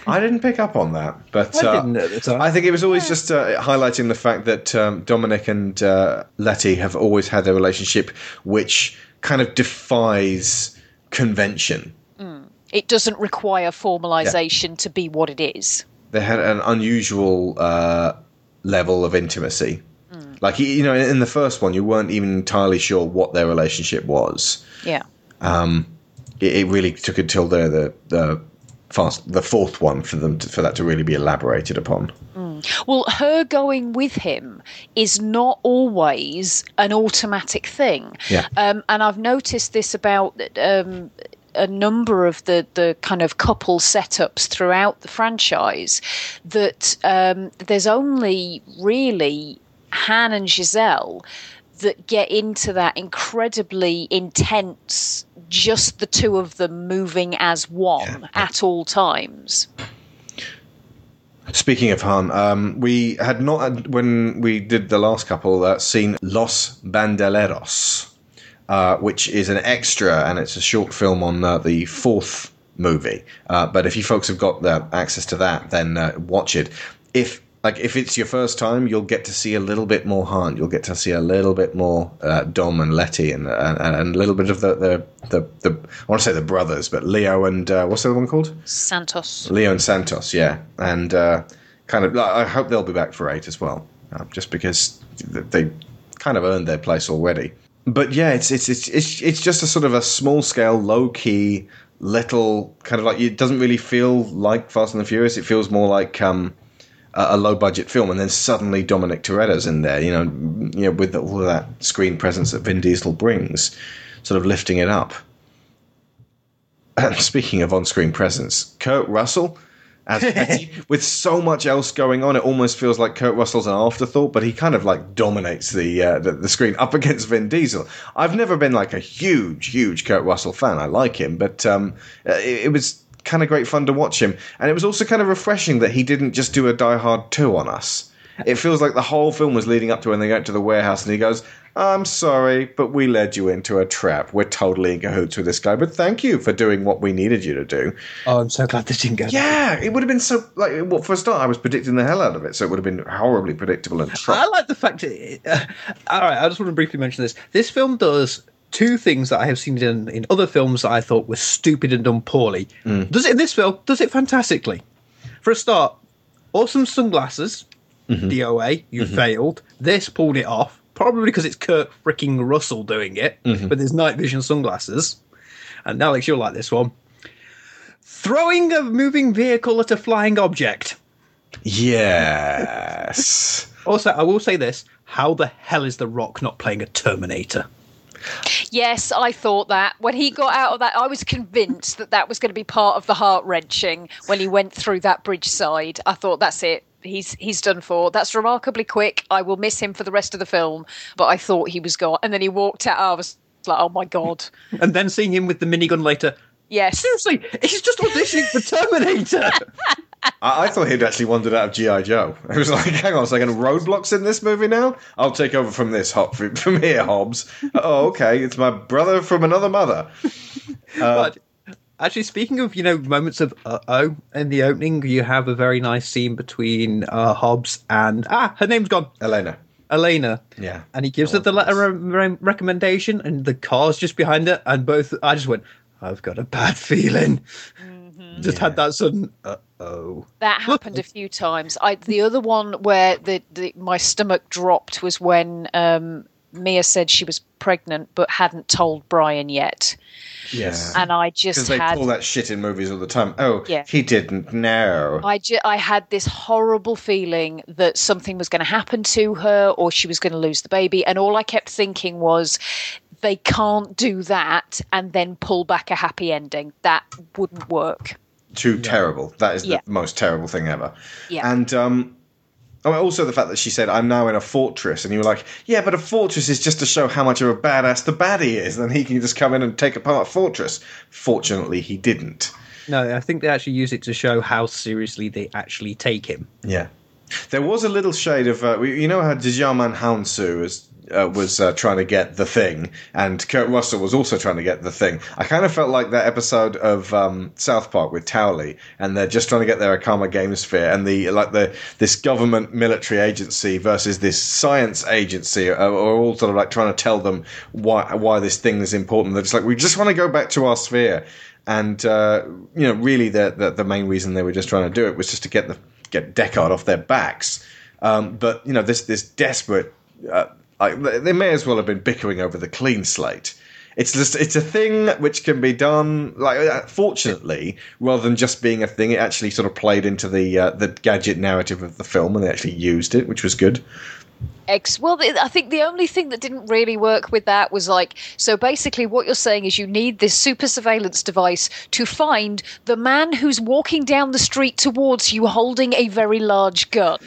I didn't pick up on that, but I uh, didn't at the time. I think it was always just uh, highlighting the fact that um, Dominic and uh, Letty have always had a relationship which kind of defies convention. It doesn't require formalization to be what it is. They had an unusual uh, level of intimacy. Like you know, in the first one, you weren't even entirely sure what their relationship was. Yeah. Um, it, it really took until the the, the fast the fourth one for them to, for that to really be elaborated upon. Well, her going with him is not always an automatic thing. Yeah. Um, and I've noticed this about um, a number of the, the kind of couple setups throughout the franchise that um, there's only really Han and Giselle that get into that incredibly intense, just the two of them moving as one at all times. Speaking of Han, um, we had not had, when we did the last couple uh, seen Los Bandoleros, uh, which is an extra and it's a short film on uh, the fourth movie. Uh, but if you folks have got uh, access to that, then uh, watch it. If like if it's your first time, you'll get to see a little bit more Han. You'll get to see a little bit more uh, Dom and Letty, and, and and a little bit of the the, the, the I want to say the brothers, but Leo and uh, what's the other one called? Santos. Leo and Santos, yeah, and uh, kind of. I hope they'll be back for eight as well, uh, just because they kind of earned their place already. But yeah, it's it's it's it's, it's just a sort of a small scale, low key, little kind of like it doesn't really feel like Fast and the Furious. It feels more like um, a, a low budget film, and then suddenly Dominic Toretto's in there, you know, you know, with all of that screen presence that Vin Diesel brings, sort of lifting it up. And speaking of on-screen presence, Kurt Russell as Petty, with so much else going on, it almost feels like Kurt Russell's an afterthought. But he kind of like dominates the uh, the, the screen up against Vin Diesel. I've never been like a huge, huge Kurt Russell fan. I like him, but um, it, it was kind of great fun to watch him, and it was also kind of refreshing that he didn't just do a Die Hard two on us. It feels like the whole film was leading up to when they go to the warehouse, and he goes, "I'm sorry, but we led you into a trap. We're totally in cahoots with this guy, but thank you for doing what we needed you to do." Oh, I'm so glad this didn't go. Yeah, it would have been so like. Well, for a start, I was predicting the hell out of it, so it would have been horribly predictable and. I like the fact. That, uh, all right, I just want to briefly mention this. This film does two things that I have seen in, in other films that I thought were stupid and done poorly. Mm. Does it in this film? Does it fantastically. For a start, awesome sunglasses. Mm-hmm. DOA, you mm-hmm. failed. This pulled it off, probably because it's Kurt freaking Russell doing it mm-hmm. with his night vision sunglasses. And Alex, you'll like this one. Throwing a moving vehicle at a flying object. yes. Also, I will say this: How the hell is The Rock not playing a Terminator? Yes, I thought that. When he got out of that, I was convinced that that was going to be part of the heart wrenching when he went through that bridge side. I thought, that's it. He's he's done for. That's remarkably quick. I will miss him for the rest of the film. But I thought he was gone. And then he walked out. I was like, oh my God. And then seeing him with the minigun later. Yes. Seriously, he's just auditioning for Terminator. I, I thought he'd actually wandered out of GI Joe. It was like, hang on a second, Roadblock's in this movie now? I'll take over from this hop from here, Hobbs. Oh, okay, it's my brother from another mother. but actually, speaking of you know moments of uh oh in the opening, you have a very nice scene between uh, Hobbs and ah, her name's gone, Elena. Elena. Yeah. And he gives her the letter re- re- recommendation, and the car's just behind her, and both. I just went, I've got a bad feeling. Just had that sudden uh oh. That happened a few times. I the other one where the, the my stomach dropped was when um, Mia said she was pregnant but hadn't told Brian yet, Yes. and I Because just they had pull that shit in movies all the time. Oh, Yeah. he didn't know. I, ju- I had this horrible feeling that something was going to happen to her or she was going to lose the baby. And all I kept thinking was, they can't do that and then pull back a happy ending. That wouldn't work. Too terrible. That is Yeah. the most terrible thing ever. Yeah. And um, oh, also the fact that she said, "I'm now in a fortress," and you were like, "Yeah, but a fortress is just to show how much of a badass the baddie is. Then he can just come in and take apart a fortress." Fortunately, he didn't. No, I think they actually use it to show how seriously they actually take him. Yeah. There was a little shade of, uh, you know how Djimon Hounsou was, uh, was uh, trying to get the thing, and Kurt Russell was also trying to get the thing. I kind of felt like that episode of um, South Park with Towelie, and they're just trying to get their Okama Game Sphere, and the like the this government military agency versus this science agency are, are all sort of like trying to tell them why why this thing is important. They're just like, we just want to go back to our sphere. And uh, you know, really, the, the the main reason they were just trying to do it was just to get the get Deckard off their backs. Um, but you know, this this desperate, uh, like, they may as well have been bickering over the clean slate. It's just it's a thing which can be done like uh, fortunately rather than just being a thing. It actually sort of played into the uh, the gadget narrative of the film, and they actually used it, which was good. Well, I think the only thing that didn't really work with that was like, so basically, what you're saying is you need this super surveillance device to find the man who's walking down the street towards you holding a very large gun.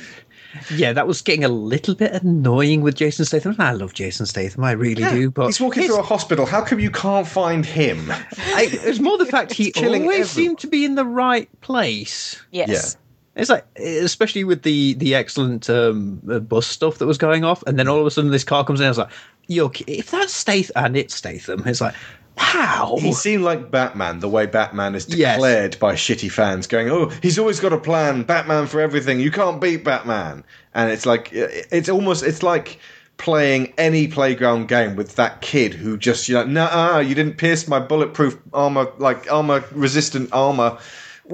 Yeah, that was getting a little bit annoying with Jason Statham. I love Jason Statham, I really do. But He's walking through a hospital. How come you can't find him? I, it's more the fact he killing always everyone. seemed to be in the right place. Yes. It's like, especially with the the excellent um, uh, bus stuff that was going off, and then all of a sudden this car comes in. I was like, "Yo, if that's Statham and it's Statham, it's like, how?" He seemed like Batman, the way Batman is Yes. declared by shitty fans, going, "Oh, he's always got a plan. Batman for everything. You can't beat Batman." And it's like, it's almost, it's like playing any playground game with that kid who just, you know, nah, you didn't pierce my bulletproof armor, like armor resistant armor.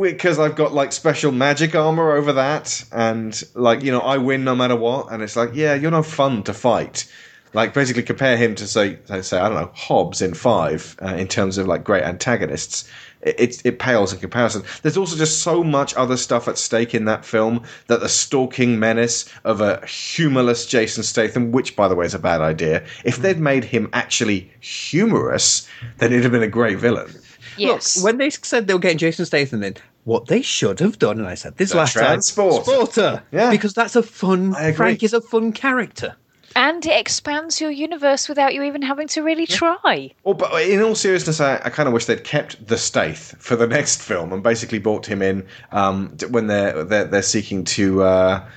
Because I've got like special magic armor over that, and like you know, I win no matter what. And it's like, yeah, you're no fun to fight. Like basically compare him to say, say I don't know, Hobbs in Five uh, in terms of like great antagonists. It, it it pales in comparison. There's also just so much other stuff at stake in that film that the stalking menace of a humorless Jason Statham, which by the way is a bad idea. If they'd made him actually humorous, then it'd have been a great villain. Yes. Look, when they said they were getting Jason Statham in, what they should have done, and I said this The last transporter. time, Sporter, Yeah. because that's a fun. I agree. Frank is a fun character. And it expands your universe without you even having to really try. Well, but in all seriousness, I, I kind of wish they'd kept the Staith for the next film and basically brought him in um, when they're they're, they're seeking to uh,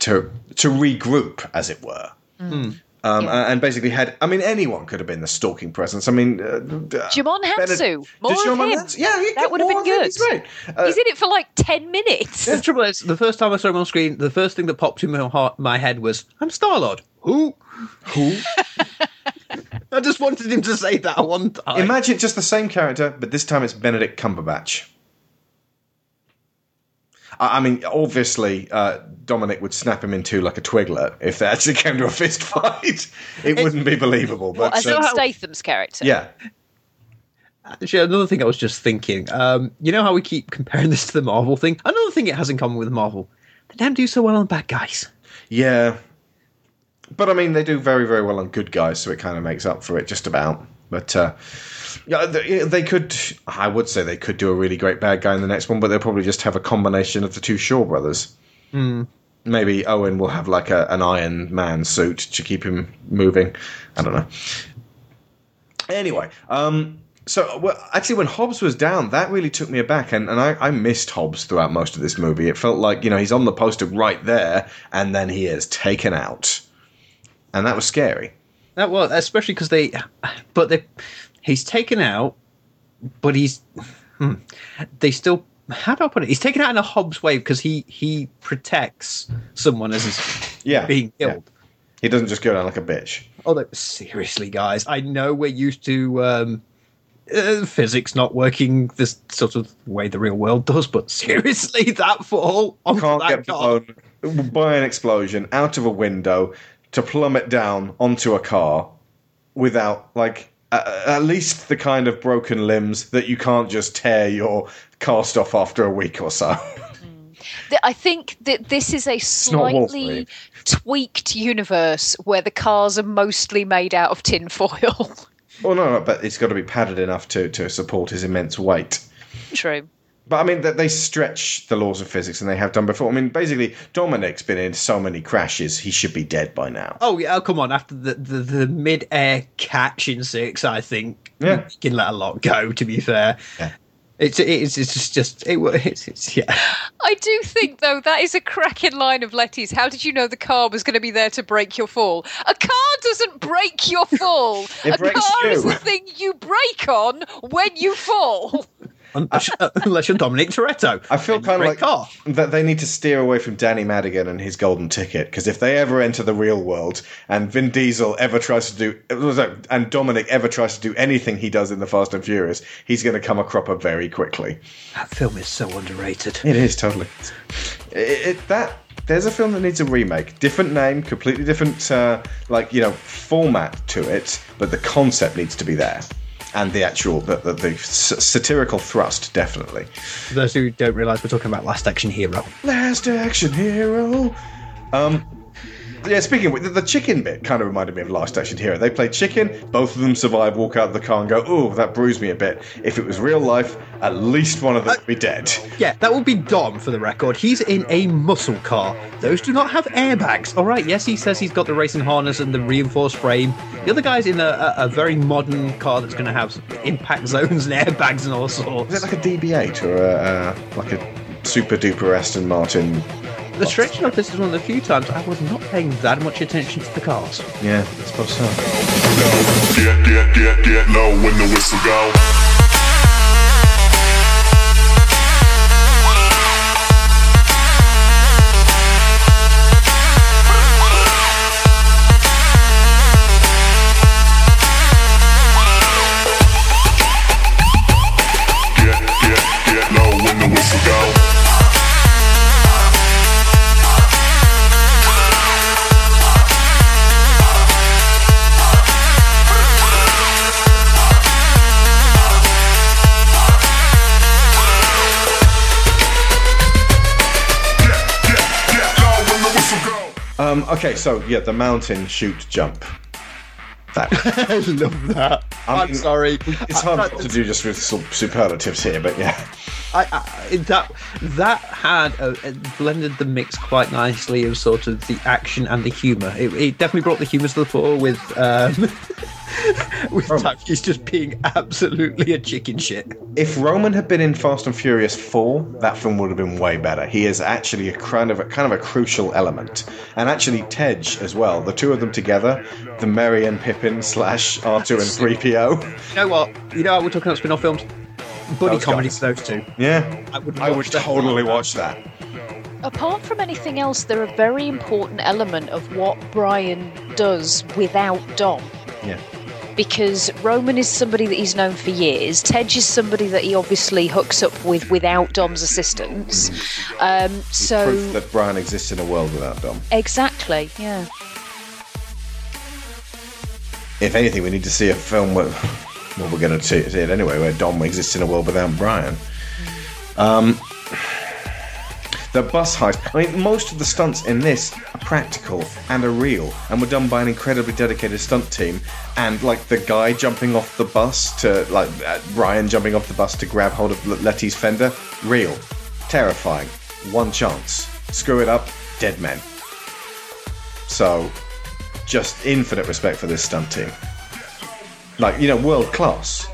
to to regroup, as it were. Um, Yeah. And basically had, I mean, anyone could have been the stalking presence. I mean, uh, Djimon Hounsou, more Did of him. Hansu- yeah, he- that would have been good. he's great. Uh, He's in it for like ten minutes. The trouble is, the first time I saw him on screen, the first thing that popped in my, heart, my head was, "I'm Star Lord." Who? Who? I just wanted him to say that one time. Imagine just the same character, but this time it's Benedict Cumberbatch. I I mean, obviously, uh, Dominic would snap him in two like a twiglet if they actually came to a fist fight. It wouldn't be believable. But As uh, Statham's character. yeah, Actually, another thing I was just thinking. Um, you know how we keep comparing this to the Marvel thing? Another thing it has in common with Marvel: they don't do so well on bad guys. yeah. But I mean, they do very, very well on good guys, so it kind of makes up for it just about. But uh, yeah, they, could. I would say they could do a really great bad guy in the next one, but they'll probably just have a combination of the two Shaw brothers. Maybe Owen will have like a, an Iron Man suit to keep him moving. I don't know. Anyway, um, so well, actually, when Hobbs was down, that really took me aback, and, and I, I missed Hobbs throughout most of this movie. It felt like you know he's on the poster right there, and then he is taken out, and that was scary. That was especially because they, but they, he's taken out, but he's, hmm, they still. How do I put it? He's taken out in a Hobbs way because he he protects someone as he's Yeah, being yeah. killed. He doesn't just go down like a bitch. Although seriously, guys, I know we're used to um, uh, physics not working this sort of way the real world does, but seriously, that fall onto Can't that get blown by an explosion out of a window to plummet down onto a car without like at least the kind of broken limbs that you can't just tear your cast off after a week or so. Mm. I think that this is a slightly tweaked universe where the cars are mostly made out of tinfoil. well, no, no, but it's got to be padded enough to, to support his immense weight. True. But I mean, that they stretch the laws of physics, and they have done before. I mean, basically, Dominic's been in so many crashes; he should be dead by now. Oh yeah, oh, come on! After the, the, the mid-air catch in six, I think Yeah. you can let a lot go. To be fair, Yeah. it's it's it's just, just it, wa- it's, it's yeah. I do think, though, that is a cracking line of Letty's. How did you know the car was going to be there to break your fall? A car doesn't break your fall. It a breaks car is the thing you break on when you fall. Unless, unless you're Dominic Toretto, I feel kind of like car. that they need to steer away from Danny Madigan and his golden ticket because if they ever enter the real world and Vin Diesel ever tries to do uh, and Dominic ever tries to do anything he does in the Fast and Furious, he's going to come a cropper very quickly. That film is so underrated. It is totally. It, it, that there's a film that needs a remake, different name, completely different uh, like you know format to it, but the concept needs to be there. And the actual, the, the, the satirical thrust, definitely. For those who don't realise, we're talking about Last Action Hero. Last action hero. Um, yeah, speaking of which, the, the chicken bit kind of reminded me of Last Action Hero. They play chicken, both of them survive, walk out of the car and go, oh, that bruised me a bit. If it was real life, at least one of them would be dead. Yeah, that would be Dom for the record. He's in a muscle car. Those do not have airbags. All right, yes, he says he's got the racing harness and the reinforced frame. The other guy's in a, a, a very modern car that's going to have impact zones and airbags and all sorts. Is it like a DB8 or a, uh, like a super duper Aston Martin? The strange enough, this is one of the few times I was not paying that much attention to the cars. Yeah, I suppose so. Get, get, get, get low when the whistle go. Um, okay, so yeah, the mountain shoot jump. That I love that. I I'm mean, sorry. it's hard not to do just with superlatives here, but yeah. I, I, that that had a, it blended the mix quite nicely of sort of the action and the humour. It, it definitely brought the humour to the fore with um, with Tyrese just being absolutely a chicken shit. If Roman had been in Fast and Furious 4, that film would have been way better. He is actually a kind of a, kind of a crucial element. And actually Tej as well. The two of them together, the Merry and Pippin slash R2 and 3PO. You know what? You know, what we're talking about spin-off films. Buddy comedy comedies, guys. those two. Yeah. I would, I would totally watch that. Apart from anything else, they're a very important element of what Brian does without Dom. Yeah. Because Roman is somebody that he's known for years. Tej is somebody that he obviously hooks up with without Dom's assistance. Um, so Proof that Brian exists in a world without Dom. exactly, yeah. If anything, we need to see a film where, well, we're going to see see it anyway, where Dom exists in a world without Brian. Um, the bus heist. I mean, most of the stunts in this are practical and are real, and were done by an incredibly dedicated stunt team. And like the guy jumping off the bus to like uh, Ryan jumping off the bus to grab hold of Letty's fender, real, terrifying. One chance, screw it up, dead men. So, just infinite respect for this stunt team. Like you know, world class.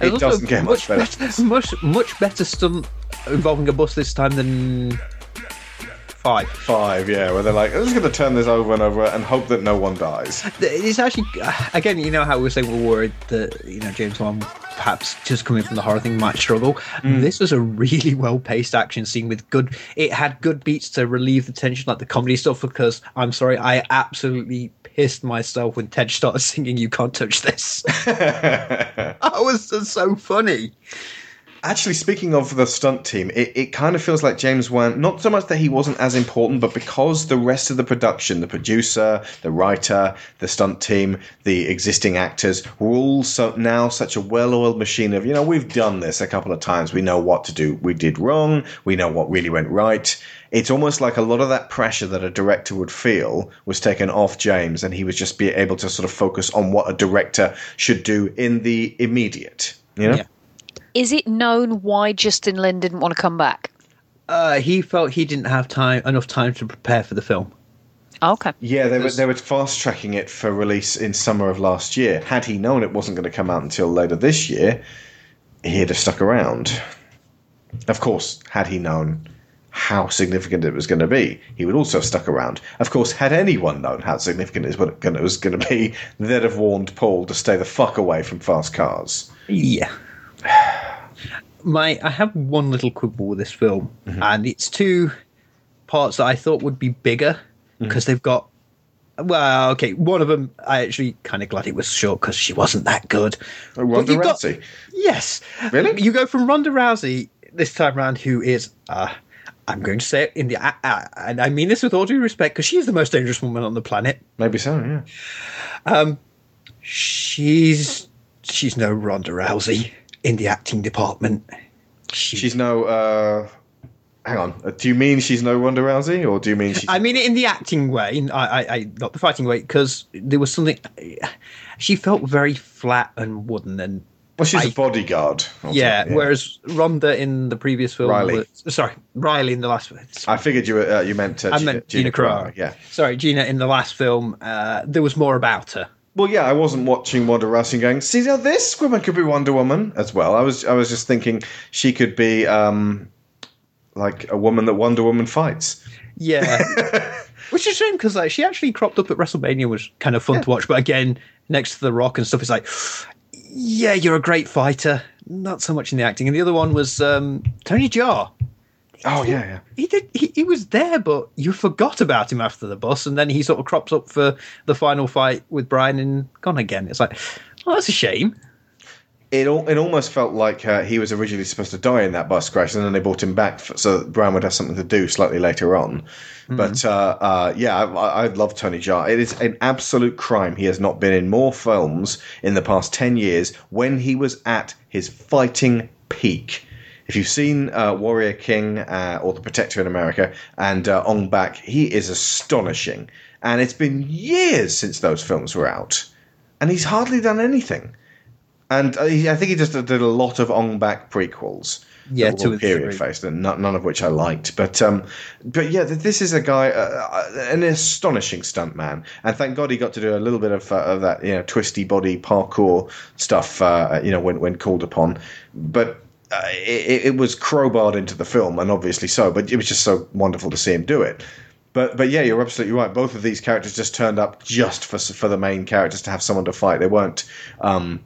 It doesn't get much better. better. Much much better stunt involving a bus this time than five. Five, yeah, where they're like, I'm just going to turn this over and over and hope that no one dies. It's actually again, you know how we were saying we're worried that you know James Wan perhaps just coming from the horror thing might struggle. Mm. This was a really well paced action scene with good. It had good beats to relieve the tension, like the comedy stuff. Because I'm sorry, I absolutely pissed myself when Ted started singing "You Can't Touch This." that was just so funny. Actually, speaking of the stunt team, it, it kind of feels like James Wan, not so much that he wasn't as important, but because the rest of the production, the producer, the writer, the stunt team, the existing actors, were all so now such a well oiled machine of, you know, we've done this a couple of times. We know what to do. We did wrong. We know what really went right. It's almost like a lot of that pressure that a director would feel was taken off James, and he was just be able to sort of focus on what a director should do in the immediate. You know? Yeah. Is it known why Justin Lin didn't want to come back? Uh, he felt he didn't have time enough time to prepare for the film. Okay. Yeah, they were they were fast tracking it for release in summer of last year. Had he known it wasn't going to come out until later this year, he'd have stuck around. Of course, had he known how significant it was going to be, he would also have stuck around. Of course, had anyone known how significant it was gonna- it was going to be, they'd have warned Paul to stay the fuck away from fast cars. Yeah. My, I have one little quibble with this film, and it's two parts that I thought would be bigger because they've got. Well, okay, one of them I actually kind of glad it was short because she wasn't that good. Ronda But you've got- Rousey. Yes, Really? You go from Ronda Rousey this time round, who is, uh, I'm going to say it in the, uh, uh, and I mean this with all due respect, because she is the most dangerous woman on the planet. Maybe so, yeah. Um, She's she's no Ronda Rousey in the acting department. She, She's no. Uh, hang on. Uh, Do you mean she's no Ronda Rousey, or do you mean she's? I mean it in the acting way, I, I, I not the fighting way, because there was something. She felt very flat and wooden, and well, she's I- a bodyguard. or yeah, Whereas Ronda in the previous film, Riley. was, sorry, Riley in the last. Film. I figured you were, uh, you meant uh, I Gina, meant Gina Carano. Yeah. Sorry, Gina in the last film. Uh, there was more about her. Well, yeah, I wasn't watching Wonder and going, see, now this woman could be Wonder Woman as well. I was, I was just thinking she could be um, like a woman that Wonder Woman fights. Yeah, which is a shame because like she actually cropped up at WrestleMania, was kind of fun to watch. But again, next to The Rock and stuff, it's like, yeah, you're a great fighter. Not so much in the acting. And the other one was um, Tony Jaa. Oh yeah, yeah. He did. He, he was there, but you forgot about him after the bus, and then he sort of crops up for the final fight with Brian and gone again. It's like, oh, that's a shame. It al- it almost felt like uh, he was originally supposed to die in that bus crash, and then they brought him back f so that Brian would have something to do slightly later on. But uh, uh, yeah, I, I I love Tony Jaa. It is an absolute crime he has not been in more films in the past ten years when he was at his fighting peak. If you've seen uh, Warrior King uh, or The Protector in America and uh, Ong Bak, he is astonishing. And it's been years since those films were out. and he's hardly done anything. And uh, I think he just did a lot of Ong Bak prequels. Yeah, two period three. faced, none of which I liked. But um, but yeah, this is a guy, uh, uh, an astonishing stuntman, and thank God he got to do a little bit of, uh, of that, you know, twisty body parkour stuff, uh, you know, when when called upon. But uh, it, it was crowbarred into the film, and obviously so. But it was just so wonderful to see him do it. But but yeah, you're absolutely right. Both of these characters just turned up just for for the main characters to have someone to fight. They weren't. Um,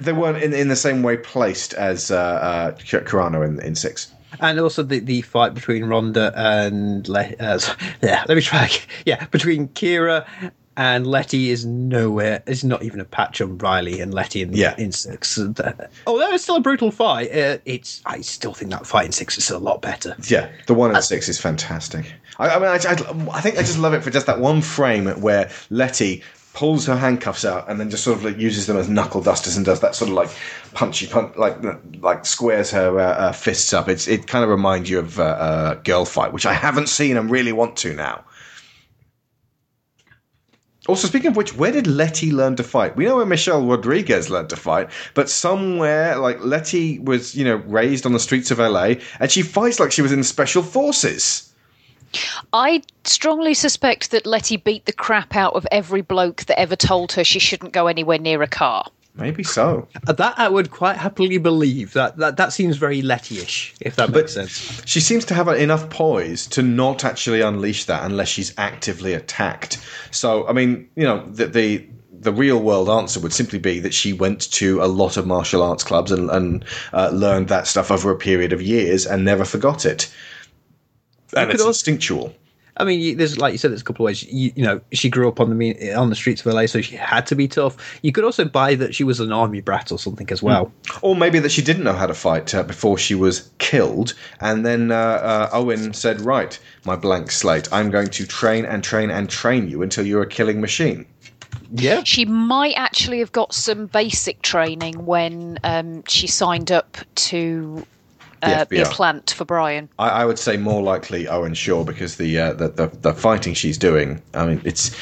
they weren't in, in the same way placed as uh, uh, in, in six. And also the, the fight between Ronda and Le- uh, yeah, let me try. Yeah, between Kira and Letty is nowhere. It's not even a patch on Riley and Letty in Yeah. in six. And, uh, although it's still a brutal fight, uh, it's I still think that fight in six is still a lot better. Yeah, the one in six is fantastic. I, I mean, I, I, I think I just love it for just that one frame where Letty pulls her handcuffs out and then just sort of like uses them as knuckle dusters and does that sort of like punchy punch, like like squares her uh, uh, fists up. It's it kind of reminds you of uh, uh, Girl Fight, which I haven't seen and really want to now. Also, speaking of which, where did Letty learn to fight? We know where Michelle Rodriguez learned to fight, but somewhere like Letty was, you know, raised on the streets of LA, and she fights like she was in special forces. I strongly suspect that Letty beat the crap out of every bloke that ever told her she shouldn't go anywhere near a car. Maybe so. That I would quite happily believe. That that, that seems very Letty-ish, if that makes sense. She seems to have enough poise to not actually unleash that unless she's actively attacked. So, I mean, you know, the the, the real world answer would simply be that she went to a lot of martial arts clubs and, and uh, learned that stuff over a period of years and never forgot it. And it's also- instinctual. I mean, there's like you said, there's a couple of ways. You, you know, she grew up on the on the streets of LA, so she had to be tough. You could also buy that she was an army brat or something as well. Or maybe that she didn't know how to fight uh, before she was killed, and then uh, uh, Owen said, "Right, my blank slate. I'm going to train and train and train you until you're a killing machine." Yeah, She might actually have got some basic training when um, she signed up to uh, be a plant for Brian. I, I would say more likely Owen Shaw because the, uh, the the the fighting she's doing. I mean, it's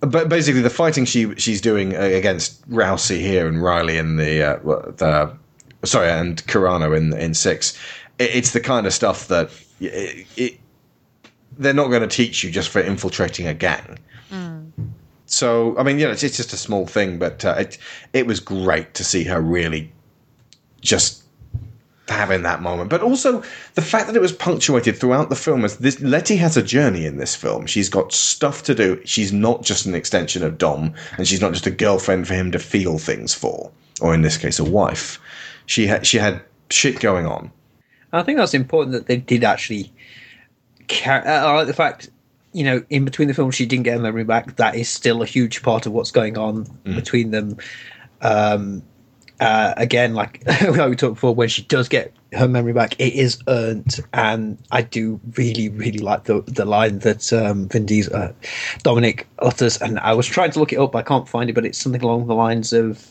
but basically the fighting she she's doing against Rousey here and Riley in the uh, the sorry and Carano in in six. It, it's the kind of stuff that it, it, they're not going to teach you just for infiltrating a gang. So I mean, you know, it's, it's just a small thing, but uh, it it was great to see her really just having that moment. But also the fact that it was punctuated throughout the film as this Letty has a journey in this film. She's got stuff to do. She's not just an extension of Dom, and she's not just a girlfriend for him to feel things for, or in this case, a wife. She had she had shit going on. I think that's important that they did actually. Car- uh, I like the fact, you know, in between the films, she didn't get her memory back. That is still a huge part of what's going on between them. Um, uh, again, like like we talked before, when she does get her memory back, it is earned, and I do really, really like the the line that um, Vin Diesel, uh, Dominic utters, and I was trying to look it up, I can't find it, but it's something along the lines of.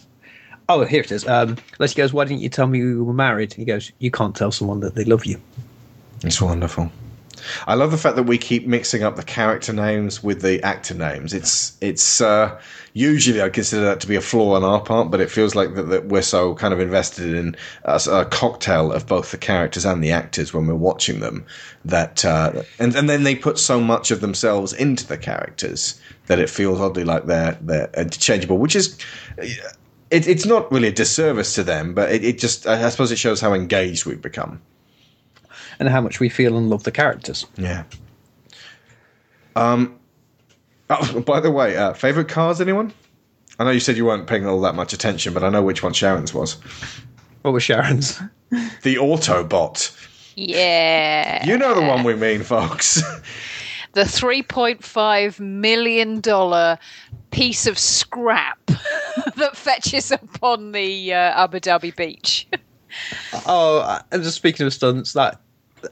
Oh, here it is. Um, Leslie goes, "Why didn't you tell me we were married?" He goes, "You can't tell someone that they love you." It's wonderful. I love the fact that we keep mixing up the character names with the actor names. It's it's uh, usually I consider that to be a flaw on our part, but it feels like that, that we're so kind of invested in a, a cocktail of both the characters and the actors when we're watching them that uh, and and then they put so much of themselves into the characters that it feels oddly like they're they're interchangeable, which is. It, it's not really a disservice to them, but it, it just, I suppose it shows how engaged we've become. And how much we feel and love the characters. Yeah. Um. Oh, by the way, uh, favorite cars, anyone? I know you said you weren't paying all that much attention, but I know which one Sharon's was. What was Sharon's? The Autobot. Yeah. You know the one we mean, folks. the $3.5 million piece of scrap that fetches up on the uh, Abu Dhabi beach. Oh, uh, and just speaking of stunts, that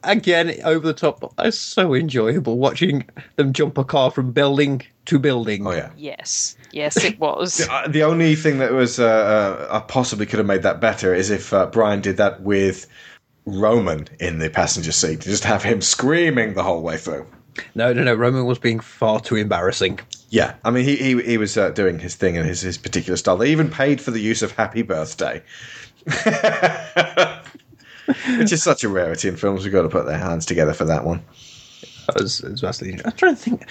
again over the top. It's so enjoyable watching them jump a car from building to building. oh yeah. yes. Yes, it was. Uh, the only thing that was uh, uh, I possibly could have made that better is if uh, Brian did that with Roman in the passenger seat. Just have him screaming the whole way through. No, no, no. Roman was being far too embarrassing. Yeah, I mean, he he, he was uh, doing his thing in his, his particular style. They even paid for the use of "Happy Birthday," which is such a rarity in films. We've got to put their hands together for that one. That was, it was vastly. I'm trying to think.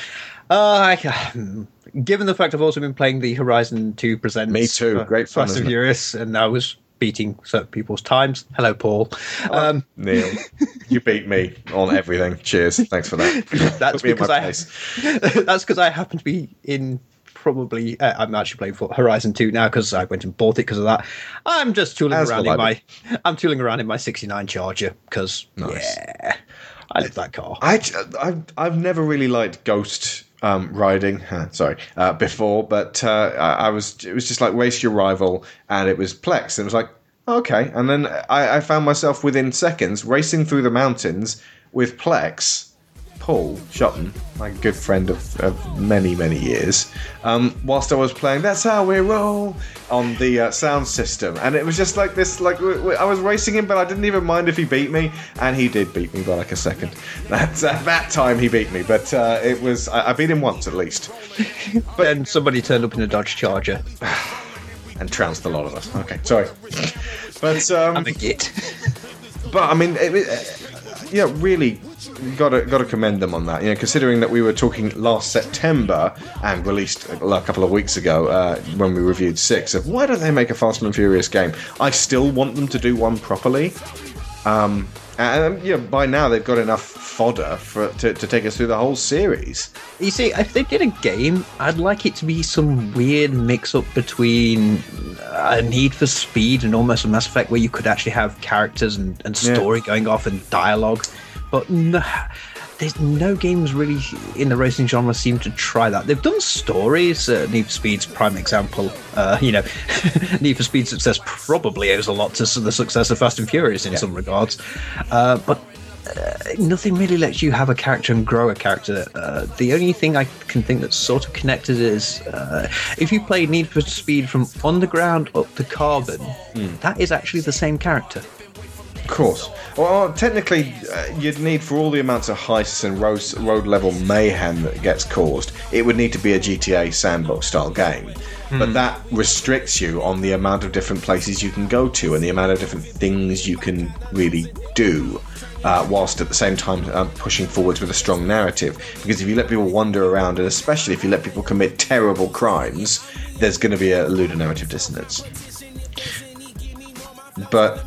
Uh, I, ca- given the fact I've also been playing the Horizon Two Presents, Me too. Great fun, Fast isn't and? Furious, and I was beating certain people's times. Hello, Paul. Oh. Um, Neil, you beat me on everything. Cheers. Thanks for that. That's Put me because I- place. that's because I happen to be in probably. Uh, I'm actually playing for Horizon Two now because I went and bought it because of that. I'm just tooling As around in I my. I'm tooling around in my '69 Charger because yeah, I love that car. I, I've, I've never really liked Ghost um, riding. huh, sorry, uh, before, but uh, I, I was it was just like race your rival, and it was Plex, and it was like okay, and then I, I found myself within seconds racing through the mountains with Plex. Paul Shotton, my good friend of, of many, many years, um, whilst I was playing That's How We Roll on the uh, sound system. And it was just like this, like, w- w- I was racing him, but I didn't even mind if he beat me. And he did beat me by like a second. That's, at that time, he beat me, but uh, it was, I, I beat him once at least. But then somebody turned up in a Dodge Charger. And trounced a lot of us. Okay, sorry. But, um, I'm a git. but I mean, it, it, yeah, really got to got to commend them on that. You know, considering that we were talking last September and released a couple of weeks ago uh, when we reviewed six of why don't they make a Fast and Furious game? I still want them to do one properly. Um, and yeah, by now they've got enough fodder for to, to take us through the whole series. You see, if they did a game, I'd like it to be some weird mix up between a Need for Speed and almost a Mass Effect where you could actually have characters and, and Yeah. story going off and dialogue. But no, there's no games really in the racing genre seem to try that. They've done stories. Uh, Need for Speed's prime example. Uh, you know, Need for Speed success probably owes a lot to the success of Fast and Furious in some regards. Uh, but nothing really lets you have a character and grow a character. Uh, the only thing I can think that's sort of connected is uh, if you play Need for Speed from Underground up to Carbon, that is actually the same character. Of course. Well, technically, uh, you'd need for all the amounts of heists and road, road level mayhem that gets caused, it would need to be a GTA sandbox style game. But that restricts you on the amount of different places you can go to and the amount of different things you can really do. Uh, whilst at the same time um, pushing forwards with a strong narrative. Because if you let people wander around, and especially if you let people commit terrible crimes, there's going to be a ludonarrative dissonance. But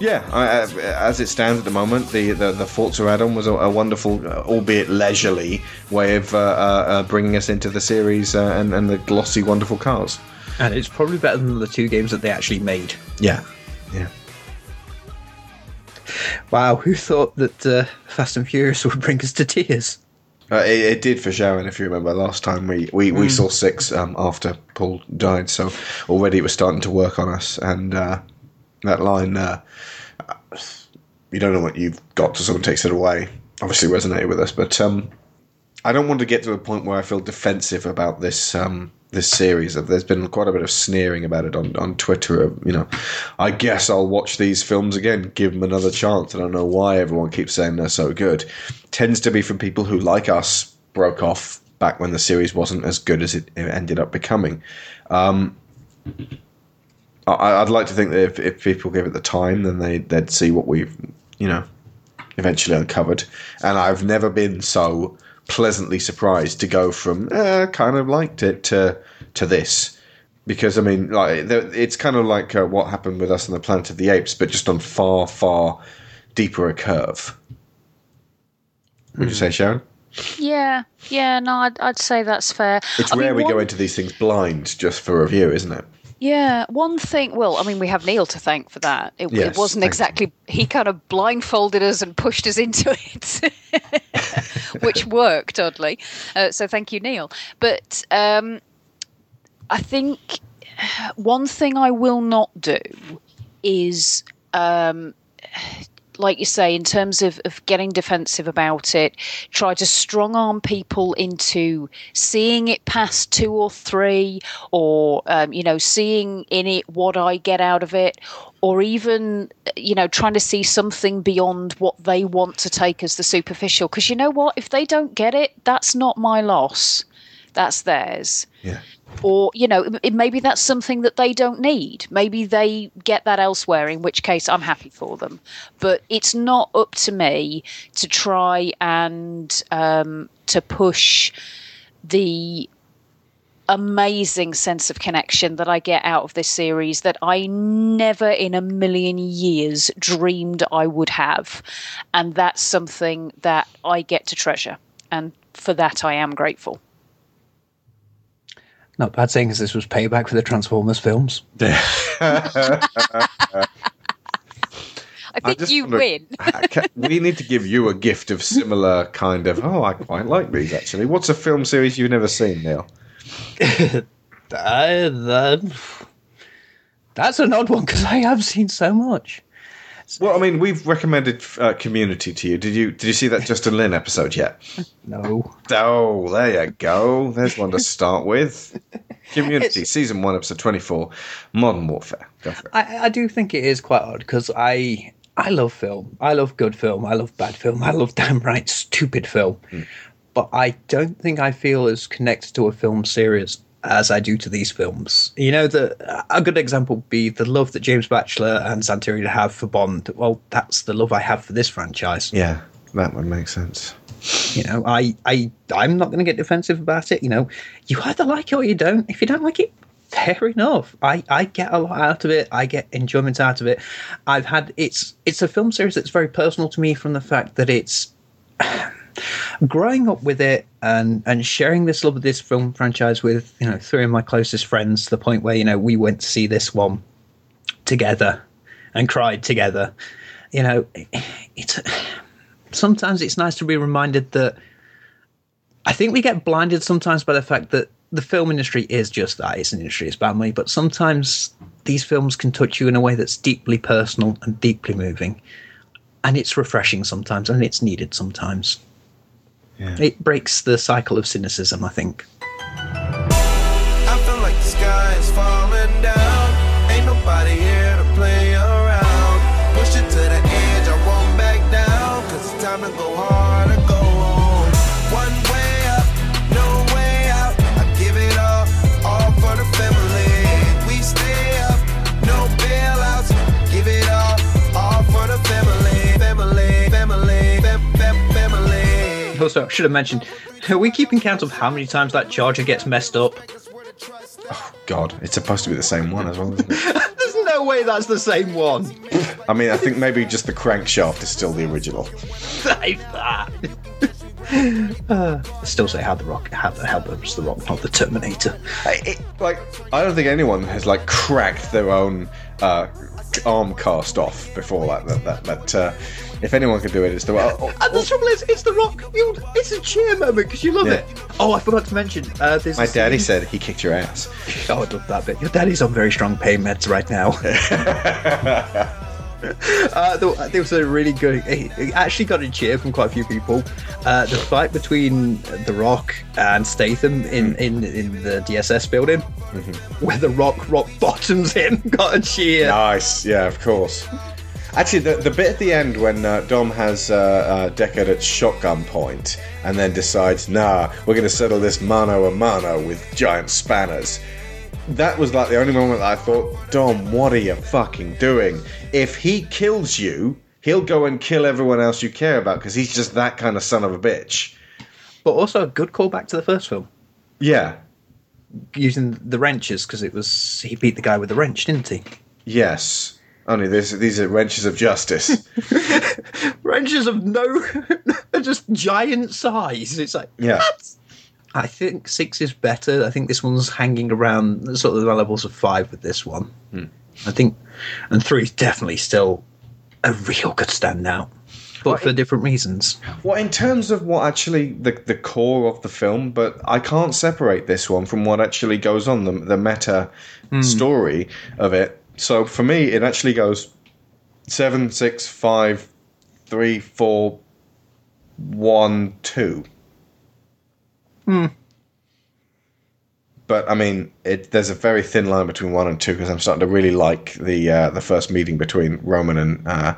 yeah, I, as it stands at the moment, the the, the Forza add-on was a, a wonderful, uh, albeit leisurely, way of uh, uh, uh, bringing us into the series uh, and, and the glossy, wonderful cars. And it's probably better than the two games that they actually made. Yeah, yeah. Wow, who thought that uh, Fast and Furious would bring us to tears? Uh, it, it did for Sharon, if you remember. Last time we, we, we saw six um, after Paul died, so already it was starting to work on us. And uh, that line, uh, you don't know what you've got till someone takes it away, obviously resonated with us. But um, I don't want to get to a point where I feel defensive about this um, this series. There's been quite a bit of sneering about it on, on Twitter. You know, I guess I'll watch these films again, give them another chance. I don't know why everyone keeps saying they're so good. Tends to be from people who, like us, broke off back when the series wasn't as good as it ended up becoming. Um, I, I'd like to think that if, if people give it the time, then they, they'd see what we've, you know, eventually uncovered. And I've never been so pleasantly surprised to go from uh, kind of liked it to to this. Because I mean, like it's kind of like uh, what happened with us on the Planet of the Apes, but just on far, far deeper a curve. Would you say, Sharon? Yeah, yeah, no, I'd, I'd say that's fair. It's I mean, rare we go into these things blind just for review, isn't it? Yeah, one thing. Well, I mean, we have Neil to thank for that. It, Yes, it wasn't exactly. He kind of blindfolded us and pushed us into it, which worked oddly. Uh, so thank you, Neil. But um, I think one thing I will not do is um, like you say, in terms of, of getting defensive about it, try to strong arm people into seeing it past two or three, or, um, you know, seeing in it what I get out of it, or even, you know, trying to see something beyond what they want to take as the superficial. Because you know what? If they don't get it, that's not my loss, that's theirs. Yeah. or you know it, maybe that's something that they don't need. Maybe they get that elsewhere in which case i'm happy for them. But it's not up to me to try and um, to push the amazing sense of connection that i get out of this series that i never in a million years dreamed i would have. And that's something that i get to treasure. And for that i am grateful Not bad saying, because this was payback for the Transformers films. i think just you wonder- win Ca- we need to give you a gift of similar kind of. Oh, I quite like these actually. What's a film series you've never seen, Neil? Uh, that- that's an odd one because I have seen so much. Well, I mean, we've recommended uh, Community to you. Did you did you see that Justin Lin episode yet? No. Oh, there you go. There's one to start with. Community, season one, episode twenty-four, Modern Warfare. Go for it. I, I do think it is quite odd because I I love film. I love good film. I love bad film. I love damn right stupid film. But I don't think I feel as connected to a film series as I do to these films. You know, the a good example would be the love that James Batchelor and Santeria have for Bond. Well, that's the love I have for this franchise. Yeah, that would make sense. You know, I I I'm not going to get defensive about it. You know, you either like it or you don't. If you don't like it, fair enough. I I get a lot out of it. I get enjoyment out of it. I've had it's it's a film series that's very personal to me from the fact that it's growing up with it and and sharing this love of this film franchise with you know three of my closest friends to the point where you know we went to see this one together and cried together you know it's sometimes it's nice to be reminded that I think we get blinded sometimes by the fact that the film industry is just that. It's an industry, it's money. But sometimes these films can touch you in a way that's deeply personal and deeply moving. And it's refreshing sometimes, and it's needed sometimes. It breaks the cycle of cynicism, I think. Also, I should have mentioned, are we keeping count of how many times that charger gets messed up? Oh God, it's supposed to be the same one as well, isn't it? There's no way that's the same one. I mean, I think maybe just the crankshaft is still the original. Save that. Uh, I still say how the rock, how the hell was the rock, not the Terminator. I- it- like, I don't think anyone has like cracked their own uh, arm cast off before like that. That, that uh, if anyone can do it, it's the oh, And the trouble is, it's the rock. You, it's a cheer moment because you love Yeah. it. Oh, I forgot to mention. Uh, there's My daddy scene- said he kicked your ass. Oh, I love that bit. Your daddy's on very strong pain meds right now. uh, there, there was a really good. It actually got a cheer from quite a few people. Uh, the fight between The Rock and Statham in, in, in the DSS building, where The Rock rock bottoms him, got a cheer. Nice, yeah, of course. Actually, the, the bit at the end when uh, Dom has uh, uh, Deckard at shotgun point and then decides, nah, we're going to settle this mano a mano with giant spanners. That was like the only moment that I thought, Dom, what are you fucking doing? If he kills you, he'll go and kill everyone else you care about because he's just that kind of son of a bitch. But also a good callback to the first film, Yeah, using the wrenches because it was he beat the guy with the wrench, didn't he? yes. Only this, these are wrenches of justice. Wrenches of no, just giant size. It's like Yeah. I think six is better. I think this one's hanging around sort of the levels of five with this one. Hmm. I think, and three is definitely still a real good standout, but for different reasons. Well, in terms of what actually the the core of the film, but I can't separate this one from what actually goes on the the meta hmm. story of it. So for me, it actually goes seven, six, five, three, four, one, two. Hmm. But I mean, it, there's a very thin line between one and two because I'm starting to really like the uh, the first meeting between Roman and uh,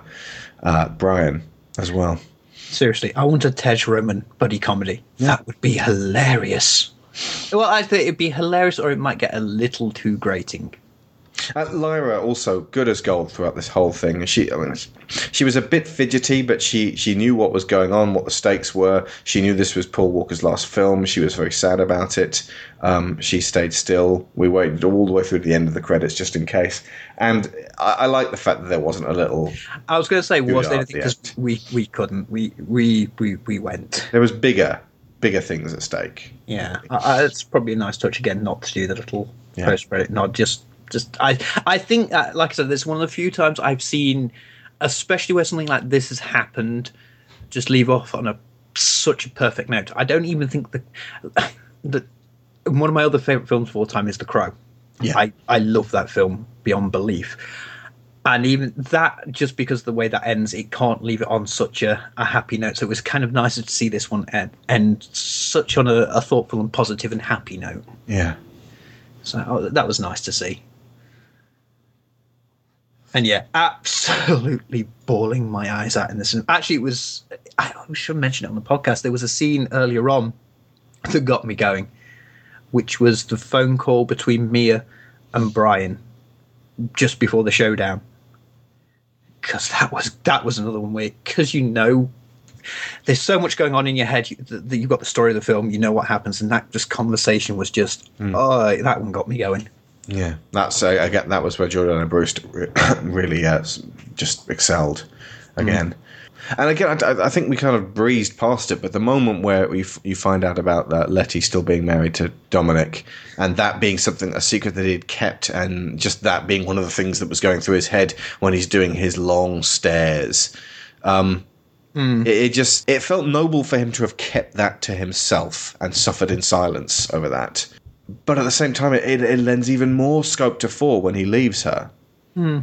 uh, Brian as well. Seriously, I want a Tej Roman buddy comedy. That would be hilarious. Well, I think it'd be hilarious, or it might get a little too grating. Uh, Lyra also good as gold throughout this whole thing. She, I mean, she was a bit fidgety, but she she knew what was going on, what the stakes were. She knew this was Paul Walker's last film. She was very sad about it. Um, she stayed still. We waited all the way through to the end of the credits just in case. And I, I like the fact that there wasn't a little. I was going to say, was there anything because we we couldn't. We we we we went. There was bigger bigger things at stake. Yeah, it's probably a nice touch again not to do the little Yeah. post credit nod. Just, just I, I think, that, like I said, this is one of the few times I've seen, especially where something like this has happened, just leave off on a such a perfect note. I don't even think the, the one of my other favorite films of all time is The Crow. Yeah. I, I love that film beyond belief. And even that, just because of the way that ends, it can't leave it on such a, a happy note. So it was kind of nicer to see this one end, end such on a, a thoughtful and positive and happy note. Yeah. So oh, that was nice to see. And yeah, absolutely bawling my eyes out in this. Actually, it was. I should mention it on the podcast. There was a scene earlier on that got me going, which was the phone call between Mia and Brian just before the showdown. Because that was that was another one where, because you know, there's so much going on in your head that that you've got the story of the film, you know what happens, and that just conversation was just, hmm. oh, that one got me going. Yeah, that's uh, again. That was where Jordana Brewster re- really uh, just excelled again. And again, I, I think we kind of breezed past it, but the moment where we f- you find out about uh, Letty still being married to Dominic, and that being something a secret that he'd kept, and just that being one of the things that was going through his head when he's doing his long stares. Um, it, it just it felt noble for him to have kept that to himself and suffered in silence over that. But at the same time, it, it, it lends even more scope to four when he leaves her. Hmm.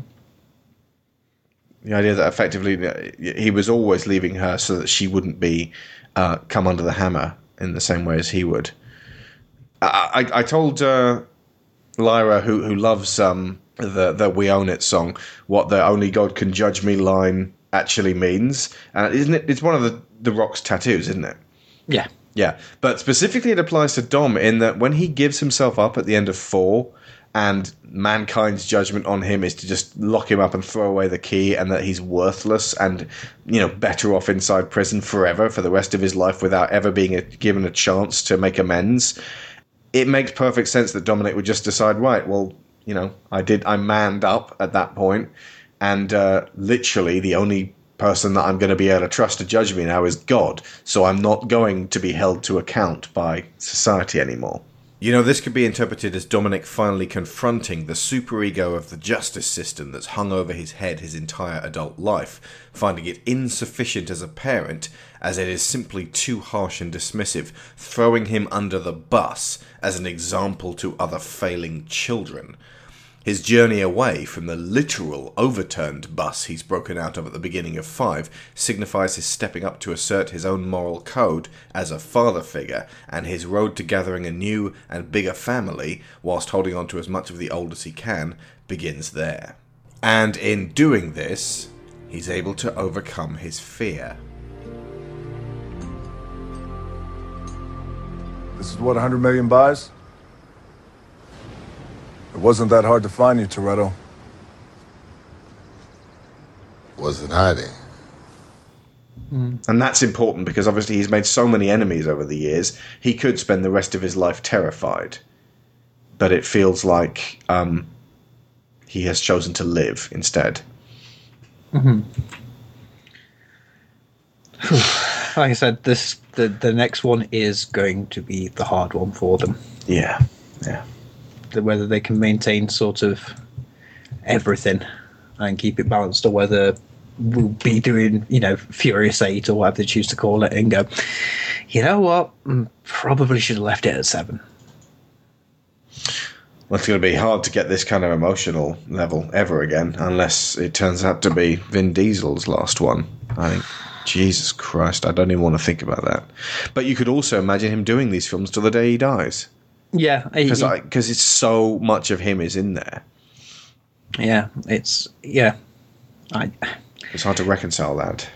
The idea that effectively uh, he was always leaving her so that she wouldn't be uh, come under the hammer in the same way as he would. I, I, I told uh, Lyra, who who loves um, the the "We Own It" song, what the "Only God Can Judge Me" line actually means, and isn't it? It's one of the the Rock's tattoos, isn't it? Yeah. Yeah, but specifically it applies to Dom in that when he gives himself up at the end of four, and mankind's judgment on him is to just lock him up and throw away the key, and that he's worthless and you know better off inside prison forever for the rest of his life without ever being a, given a chance to make amends. It makes perfect sense that Dominic would just decide, right? Well, you know, I did, I manned up at that point, and uh, literally the only person that I'm going to be able to trust to judge me now is God. So I'm not going to be held to account by society anymore. You know, this could be interpreted as Dominic finally confronting the superego of the justice system that's hung over his head his entire adult life, finding it insufficient as a parent, as it is simply too harsh and dismissive, throwing him under the bus as an example to other failing children. His journey away from the literal overturned bus he's broken out of at the beginning of 5 signifies his stepping up to assert his own moral code as a father figure, and his road to gathering a new and bigger family, whilst holding on to as much of the old as he can, begins there. And in doing this, he's able to overcome his fear. This is what 100 million buys? It wasn't that hard to find you, Toretto. Wasn't hiding. And that's important because obviously he's made so many enemies over the years, he could spend the rest of his life terrified. But it feels like um, he has chosen to live instead. Mhm. like I said, this the the next one is going to be the hard one for them. Yeah, yeah. The, whether they can maintain sort of everything and keep it balanced, or whether we'll be doing you know Furious Eight or whatever they choose to call it, and go, you know what, Mm, probably should have left it at seven. Well, it's going to be hard to get this kind of emotional level ever again, unless it turns out to be Vin Diesel's last one. I think. Jesus Christ, I don't even want to think about that. But you could also imagine him doing these films till the day he dies, Yeah, because he- because it's so much of him is in there. yeah, it's yeah. I It's hard to reconcile that.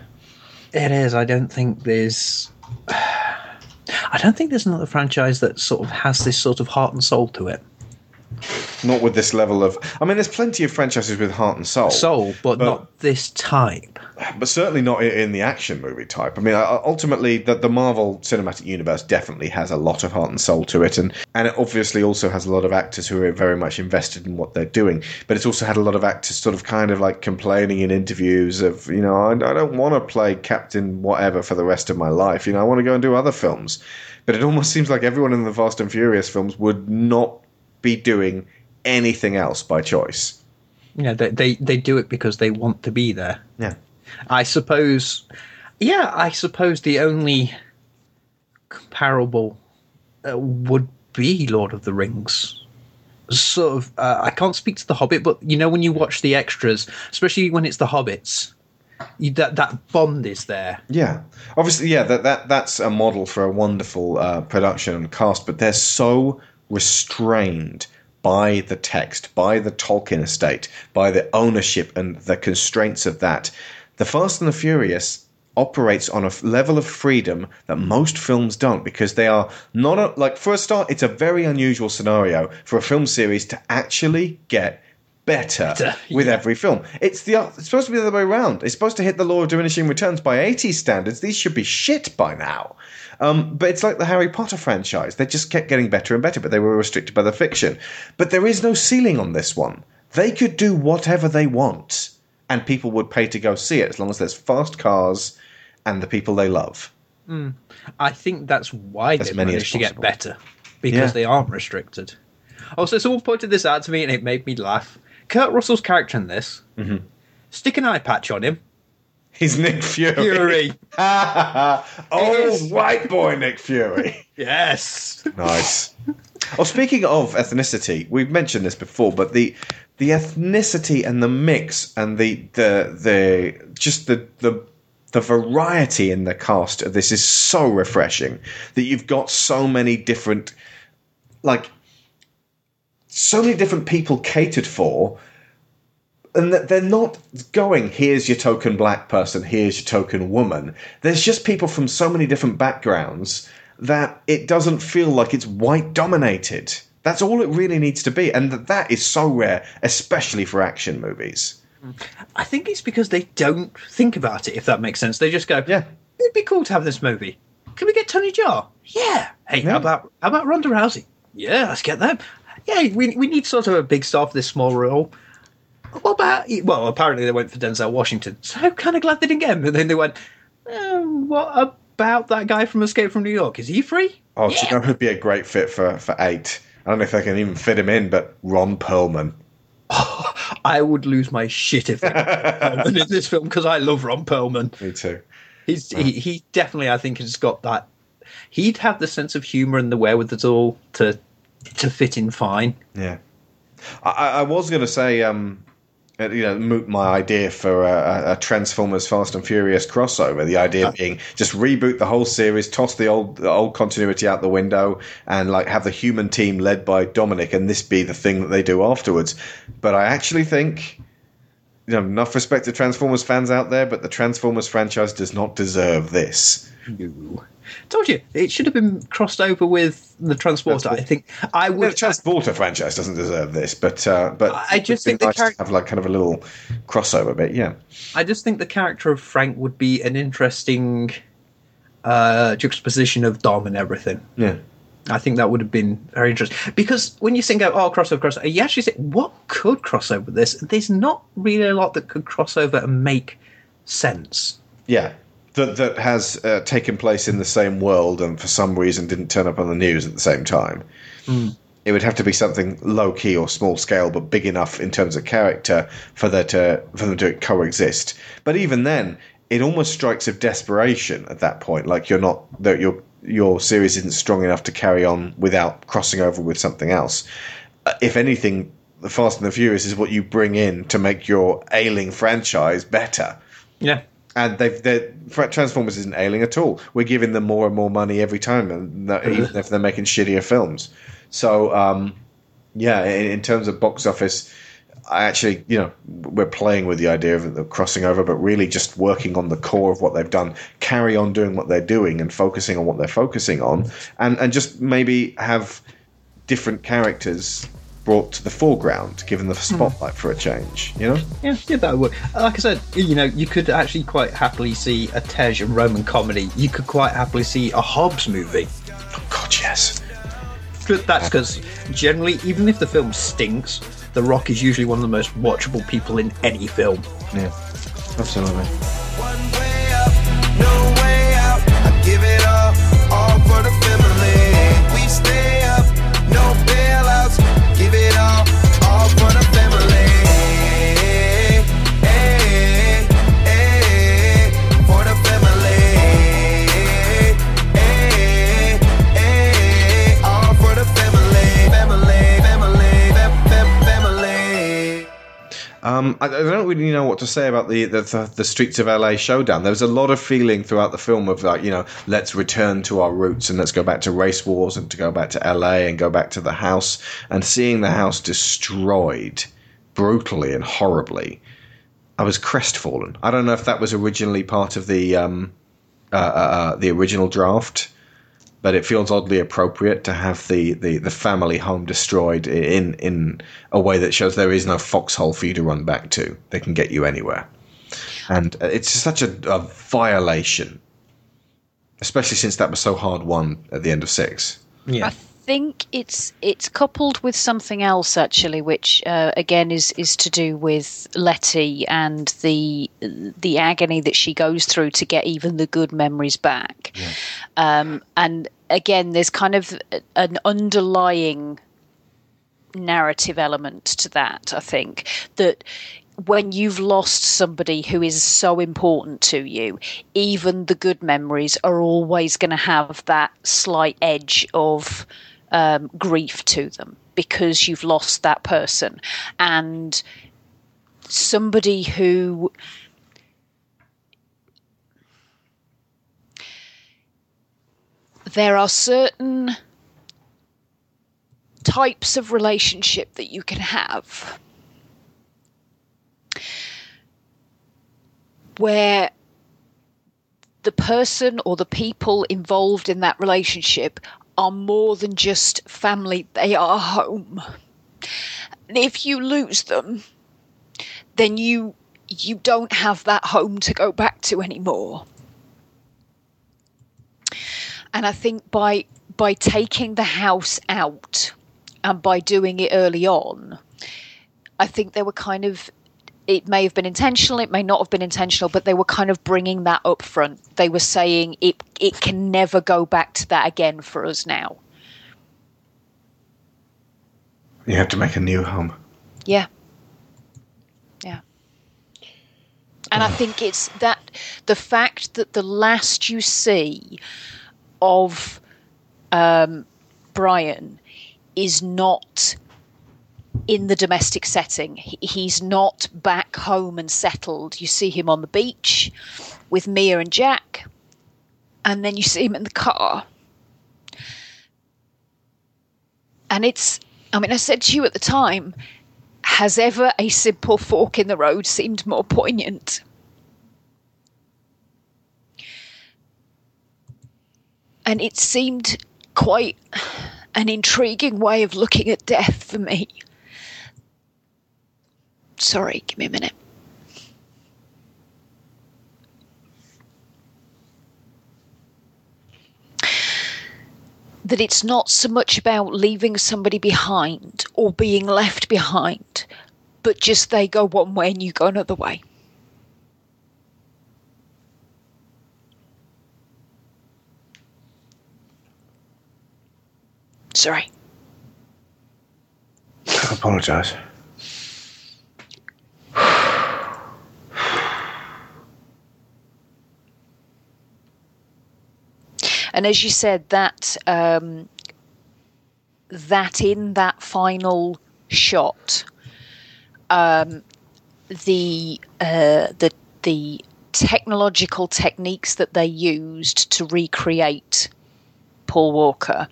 it is. I don't think there's. I don't think there's another franchise that sort of has this sort of heart and soul to it. Not with this level of. I mean, there's plenty of franchises with heart and soul. Soul, but, not this type. but certainly not in the action movie type. I mean, uh, ultimately, the, the Marvel Cinematic Universe definitely has a lot of heart and soul to it, and and it obviously also has a lot of actors who are very much invested in what they're doing. But it's also had a lot of actors sort of kind of like complaining in interviews of, you know, I, I don't want to play Captain whatever for the rest of my life. You know, I want to go and do other films. But it almost seems like everyone in the Fast and Furious films would not be doing anything else by choice. Yeah, they, they they do it because they want to be there. Yeah. I suppose. Yeah, I suppose the only comparable uh, would be Lord of the Rings. Sort of. Uh, I can't speak to the Hobbit, but you know when you watch the extras, especially when it's the Hobbits, you, that that bond is there. Yeah, obviously, yeah. That that that's a model for a wonderful uh, production and cast, but they're so restrained by the text, by the Tolkien estate, by the ownership and the constraints of that. The Fast and the Furious operates on a level of freedom that most films don't because they are not a, like for a start it's a very unusual scenario for a film series to actually get better Better, with every film. It's the it's supposed to be the other way around. It's supposed to hit the law of diminishing returns by 80s standards. These should be shit by now um, but it's like the Harry Potter franchise. They just kept getting better and better, but they were restricted by the fiction. But there is no ceiling on this one. They could do whatever they want, and people would pay to go see it as long as there's fast cars and the people they love. Mm. I think that's why As they managed to get better because Yeah. they aren't restricted. Also, someone pointed this out to me and it made me laugh. Kurt Russell's character in this, Mhm. stick an eye patch on him. He's Nick Fury. Fury. Old white boy Nick Fury. yes. Nice. Well, speaking of ethnicity, we've mentioned this before, but the the ethnicity and the mix and the the the just the the the variety in the cast of this is so refreshing that you've got so many different like so many different people catered for and that they're not going here's your token black person here's your token woman there's just people from so many different backgrounds that it doesn't feel like it's white dominated that's all it really needs to be and that, that is so rare especially for action movies mm. I think it's because they don't think about it, if that makes sense. They just go, yeah, it'd be cool to have this movie. Can we get Tony Jaa? Yeah. Hey, how about how about Ronda Rousey? Yeah, let's get them. Yeah, we, we need sort of a big star for this small role. What about? Well, apparently they went for Denzel Washington. So kind of glad they didn't get him. And then they went, uh, what about that guy from Escape from New York? Is he free? oh do you know who'd be a great fit for for eight i don't know if they can even fit him in but ron perlman I would lose my shit if they Perlman in this film because I love Ron Perlman. me too He's he, he definitely I think has got that. He'd have the sense of humour and the wherewithal to to fit in fine. Yeah, I, I was going to say, um, Uh, you know, moot my idea for a, a Transformers Fast and Furious crossover. The idea being just reboot the whole series, toss the old the old continuity out the window, and like have the human team led by Dominic, and this be the thing that they do afterwards. But I actually think. You know, enough respect to Transformers fans out there, but the Transformers franchise does not deserve this. Told you it should have been crossed over with the transporter. I think I would. The. Transporter franchise doesn't deserve this, but uh, but I just think the nice to have like kind of a little crossover bit. Yeah, I just think the character of Frank would be an interesting uh, juxtaposition of Dom and everything. yeah. I think that would have been very interesting because when you think out, oh, crossover, crossover, you actually say, what could cross over this? There's not really a lot that could cross over and make sense. Yeah, that that has uh, taken place in the same world and for some reason didn't turn up on the news at the same time. It would have to be something low key or small scale, but big enough in terms of character for that to for them to coexist. But even then, it almost strikes of desperation at that point. Like you're not that your your series isn't strong enough to carry on without crossing over with something else. uh, if anything, the Fast and the Furious is what you bring in to make your ailing franchise better. Yeah. And they've Transformers isn't ailing at all. We're giving them more and more money every time, and even if they're making shittier films. So, um, yeah, in, in terms of box office, I actually, you know, we're playing with the idea of the crossing over, but really just working on the core of what they've done. Carry on doing what they're doing and focusing on what they're focusing on, and and just maybe have different characters brought to the foreground, given the hmm. spotlight for a change. You know. Yeah, yeah, that would. Like I said, you know, you could actually quite happily see a Tej and Roman comedy. You could quite happily see a Hobbs movie. Oh God, yes. But That's because generally, even if the film stinks, The Rock is usually one of the most watchable people in any film. Yeah, absolutely. For the Um, I, I don't really know what to say about the, the, the streets of LA showdown. There was a lot of feeling throughout the film of like, you know, let's return to our roots and let's go back to race wars and to go back to LA and go back to the house and seeing the house destroyed brutally and horribly. I was crestfallen. I don't know if that was originally part of the um, uh, uh, uh, the original draft, but it feels oddly appropriate to have the, the, the family home destroyed in in a way that shows there is no foxhole for you to run back to. They can get you anywhere, and uh, it's such a, a violation, especially since that was so hard won at the end of six. Yeah. I think it's it's coupled with something else actually, which uh, again is is to do with Letty and the the agony that she goes through to get even the good memories back. Um, and again, there's kind of an underlying narrative element to that. I think that when you've lost somebody who is so important to you, even the good memories are always going to have that slight edge of um, grief to them because you've lost that person. And somebody who there are certain types of relationship that you can have where the person or the people involved in that relationship are more than just family, they are home. And if you lose them, then you you don't have that home to go back to anymore. And I think by by taking the house out and by doing it early on, I think they were kind of it may have been intentional, it may not have been intentional, but they were kind of bringing that up front. They were saying it it can never go back to that again for us now. You have to make a new home. Yeah. Yeah. And I think it's that the fact that the last you see of um, Brian is not in the domestic setting. He- He's not back home and settled. You see him on the beach with Mia and Jack, and then you see him in the car. And it's, I mean, I said to you at the time, has ever a simple fork in the road seemed more poignant? And it seemed quite an intriguing way of looking at death for me. Sorry, give me a minute. That it's not so much about leaving somebody behind or being left behind, but just they go one way and you go another way. Sorry. I apologise. And as you said, that um, that in that final shot, um, the uh, the the technological techniques that they used to recreate Paul Walker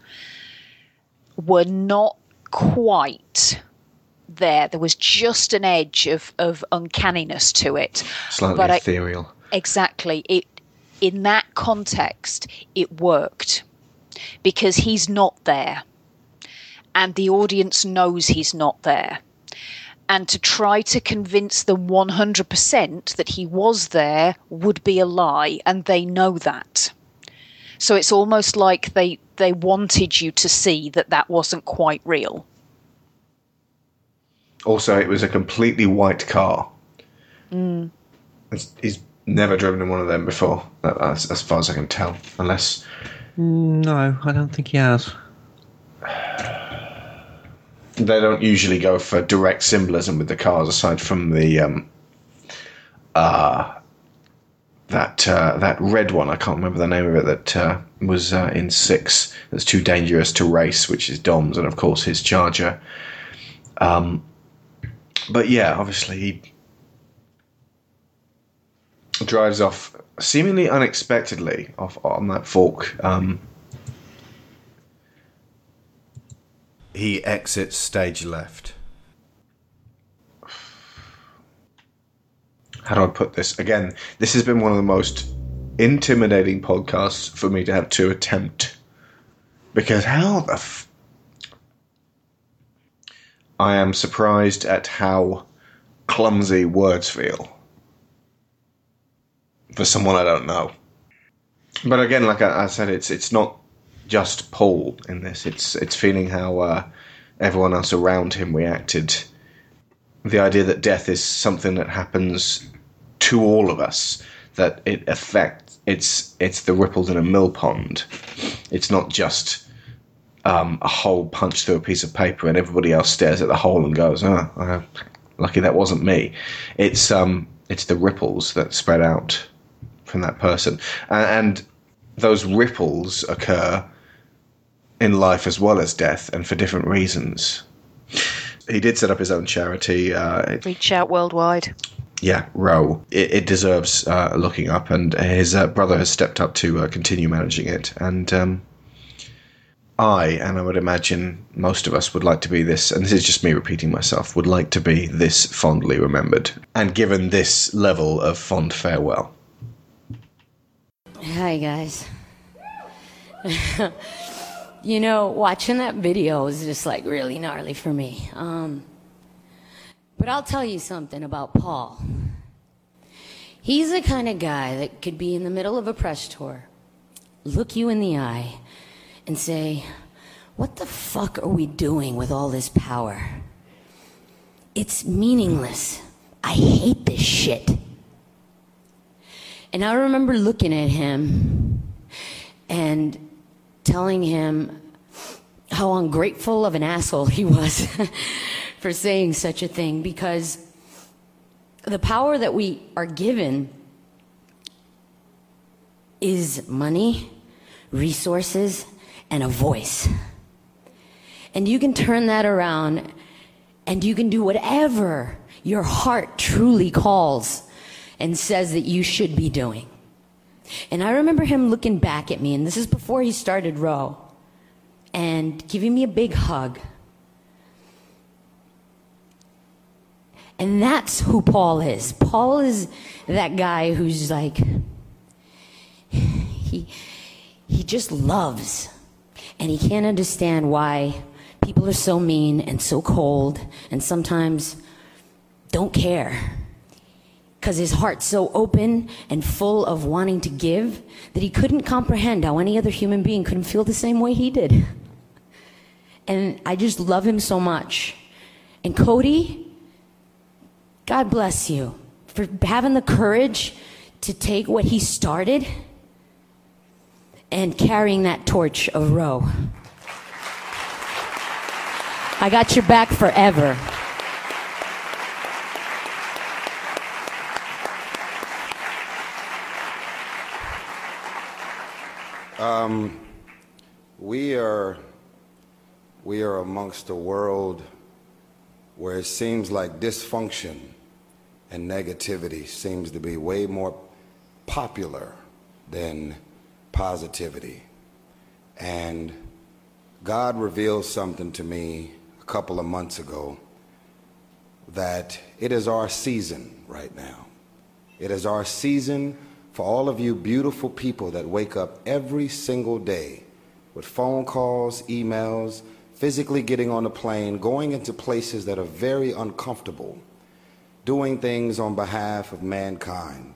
were not quite there. There was just an edge of, of uncanniness to it. Slightly But I- ethereal. Exactly. It in that context, it worked because he's not there, and the audience knows he's not there. And to try to convince them 100% that he was there would be a lie, and they know that. So it's almost like they, they wanted you to see that that wasn't quite real. Also, it was a completely white car. Mm. It's- never driven in one of them before, as, as far as I can tell. Unless No, I don't think he has. they don't usually go for direct symbolism with the cars, aside from the um, uh, that uh, that red one. I can't remember the name of it. That uh, was uh, in six. That's too dangerous to race, which is Dom's, and of course his Charger. Um, but yeah, obviously he drives off seemingly unexpectedly off on that fork. Um, he exits stage left. How do I put this? Again, this has been one of the most intimidating podcasts for me to have to attempt. Because how the f- I am surprised at how clumsy words feel for someone I don't know. But again, like I, I said, it's it's not just Paul in this. It's it's feeling how uh, everyone else around him reacted. The idea that death is something that happens to all of us. That it affects. It's it's the ripples in a mill pond. It's not just um, a hole punched through a piece of paper and everybody else stares at the hole and goes, "Oh, uh, lucky that wasn't me." It's um it's the ripples that spread out from that person, and, and those ripples occur in life as well as death, and for different reasons. He did set up his own charity. Uh, Reach out worldwide. yeah, Row. It, it deserves uh, looking up, and his uh, brother has stepped up to uh, continue managing it. And um, I, and I would imagine most of us, would like to be this, and this is just me repeating myself, would like to be this fondly remembered and given this level of fond farewell. Hi, guys. you know, watching that video was just like really gnarly for me. Um, but I'll tell you something about Paul. He's the kind of guy that could be in the middle of a press tour, look you in the eye, and say, What the fuck are we doing with all this power? It's meaningless. I hate this shit. And I remember looking at him and telling him how ungrateful of an asshole he was for saying such a thing because the power that we are given is money, resources, and a voice. And you can turn that around and you can do whatever your heart truly calls and says that you should be doing. And I remember him looking back at me, and this is before he started Row, and giving me a big hug. And that's who Paul is. Paul is that guy who's like, he, he just loves. And he can't understand why people are so mean and so cold and sometimes don't care. Because his heart's so open and full of wanting to give that he couldn't comprehend how any other human being couldn't feel the same way he did. And I just love him so much. And Cody, God bless you for having the courage to take what he started and carrying that torch of Row. I got your back forever. Um, we are we are amongst a world where it seems like dysfunction and negativity seems to be way more popular than positivity. And God revealed something to me a couple of months ago that it is our season right now. It is our season for all of you beautiful people that wake up every single day with phone calls, emails, physically getting on a plane, going into places that are very uncomfortable, doing things on behalf of mankind.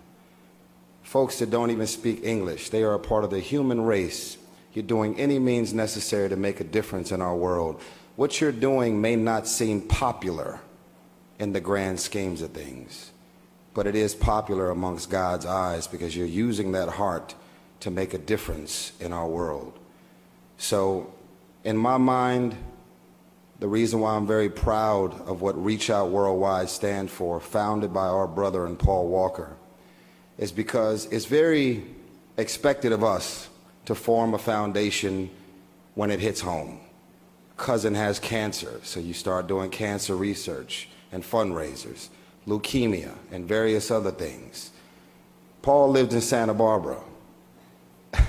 Folks that don't even speak English, they are a part of the human race. You're doing any means necessary to make a difference in our world. What you're doing may not seem popular in the grand schemes of things, but it is popular amongst God's eyes because you're using that heart to make a difference in our world. So, in my mind, the reason why I'm very proud of what Reach Out Worldwide stand for, founded by our brother and Paul Walker, is because it's very expected of us to form a foundation when it hits home. Cousin has cancer, so you start doing cancer research and fundraisers, leukemia, and various other things. Paul lived in Santa Barbara.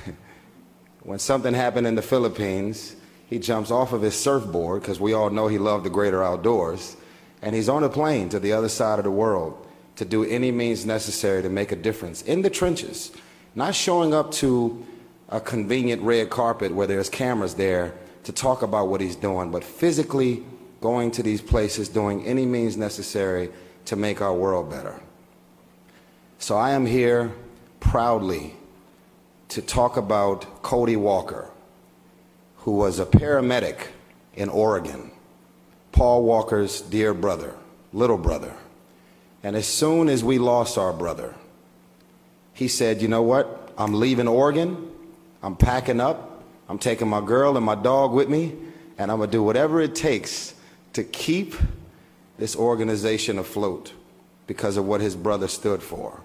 when something happened in the Philippines, he jumps off of his surfboard, because we all know he loved the greater outdoors, and he's on a plane to the other side of the world to do any means necessary to make a difference in the trenches, not showing up to a convenient red carpet where there's cameras there to talk about what he's doing, but physically going to these places, doing any means necessary to make our world better. So I am here proudly to talk about Cody Walker, who was a paramedic in Oregon, Paul Walker's dear brother, little brother. And as soon as we lost our brother, he said, You know what? I'm leaving Oregon. I'm packing up. I'm taking my girl and my dog with me. And I'm going to do whatever it takes to keep this organization afloat because of what his brother stood for.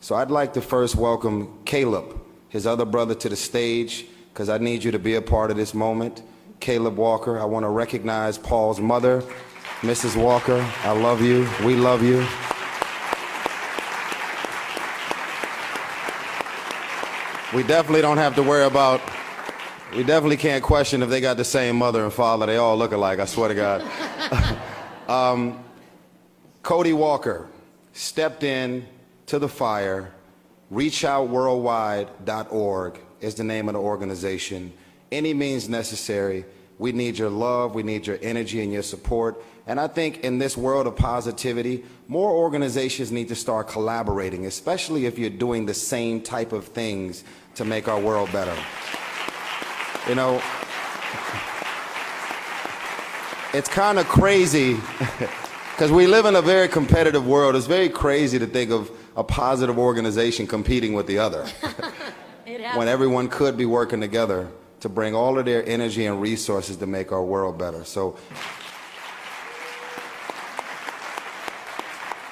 So I'd like to first welcome Caleb, his other brother, to the stage because I need you to be a part of this moment. Caleb Walker, I want to recognize Paul's mother, Mrs. Walker. I love you. We love you. We definitely don't have to worry about, we definitely can't question if they got the same mother and father. They all look alike, I swear to God. um, Cody Walker stepped in to the fire. ReachOutWorldwide.org is the name of the organization. Any means necessary. We need your love, we need your energy and your support. And I think in this world of positivity, more organizations need to start collaborating, especially if you're doing the same type of things to make our world better. You know, it's kind of crazy because we live in a very competitive world. It's very crazy to think of a positive organization competing with the other when everyone could be working together to bring all of their energy and resources to make our world better. So,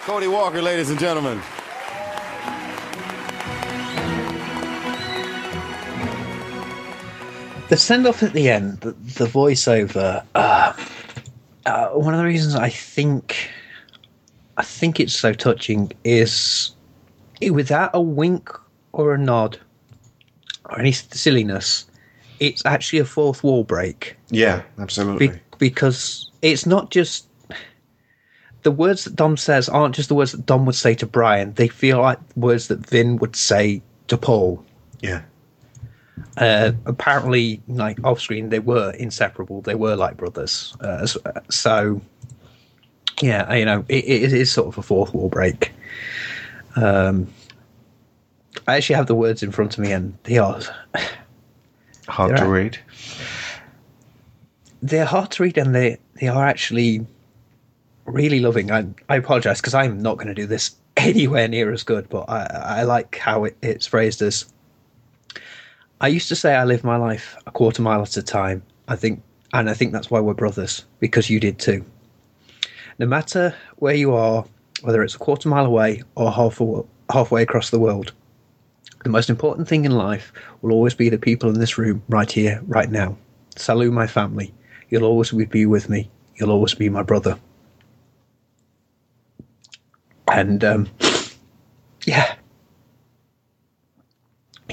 Cody Walker, ladies and gentlemen. The send off at the end, the, the voiceover. Uh, uh, one of the reasons I think I think it's so touching is without a wink or a nod or any silliness, it's actually a fourth wall break. Yeah, absolutely. Be- because it's not just the words that Dom says aren't just the words that Dom would say to Brian. They feel like words that Vin would say to Paul. Yeah. Uh, apparently, like off screen, they were inseparable. They were like brothers. Uh, so, yeah, you know, it, it is sort of a fourth wall break. Um, I actually have the words in front of me, and they are hard to read. They're hard to read, and they they are actually really loving. I I apologize because I'm not going to do this anywhere near as good, but I I like how it, it's phrased as. I used to say I live my life a quarter mile at a time. I think, and I think that's why we're brothers because you did too. No matter where you are, whether it's a quarter mile away or half halfway across the world, the most important thing in life will always be the people in this room right here, right now. Salut, my family. You'll always be with me. You'll always be my brother. And um, yeah,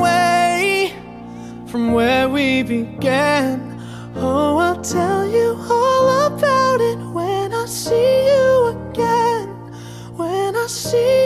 way from where we began. Oh, I'll tell you all about it when I see you again. When I see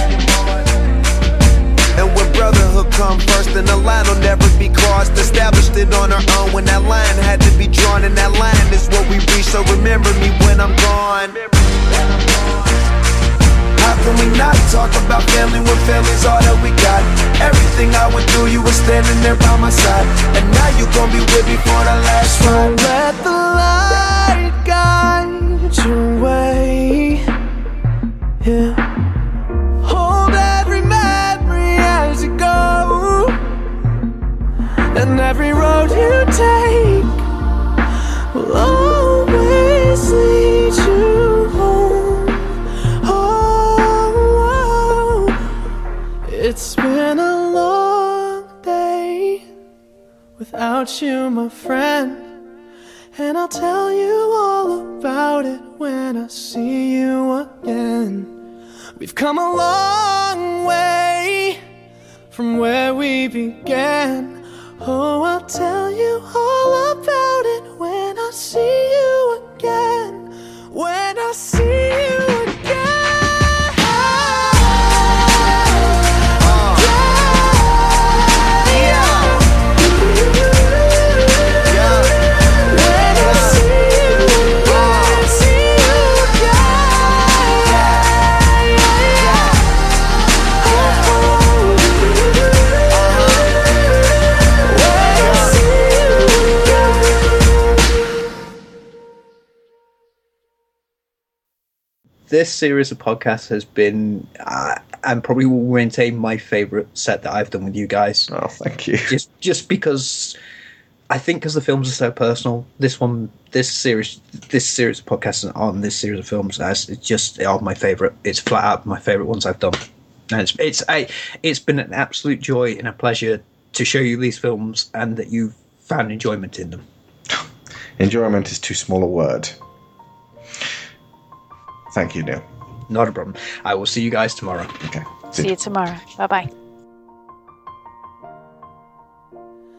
And brotherhood come first, then the line will never be crossed. Established it on our own when that line had to be drawn, and that line is what we reach. So remember me when I'm gone. How can we not talk about family when family's all that we got? Everything I went through, you were standing there by my side, and now you gon' be with me for the last ride. Let the light guide your way. Yeah. Every road you take will always lead you home. Oh, it's been a long day without you, my friend. And I'll tell you all about it when I see you again. We've come a long way from where we began. Oh, I'll tell you all about it when I see you again. When I see this series of podcasts has been uh, and probably will maintain my favorite set that I've done with you guys. Oh, thank you. Just just because I think because the films are so personal, this one, this series, this series of podcasts on this series of films, as it's just are my favorite. It's flat out my favorite ones I've done, and it's it's a, it's been an absolute joy and a pleasure to show you these films and that you've found enjoyment in them. Enjoyment is too small a word. Thank you, Neil. Not a problem. I will see you guys tomorrow. Okay. See you tomorrow. Bye bye.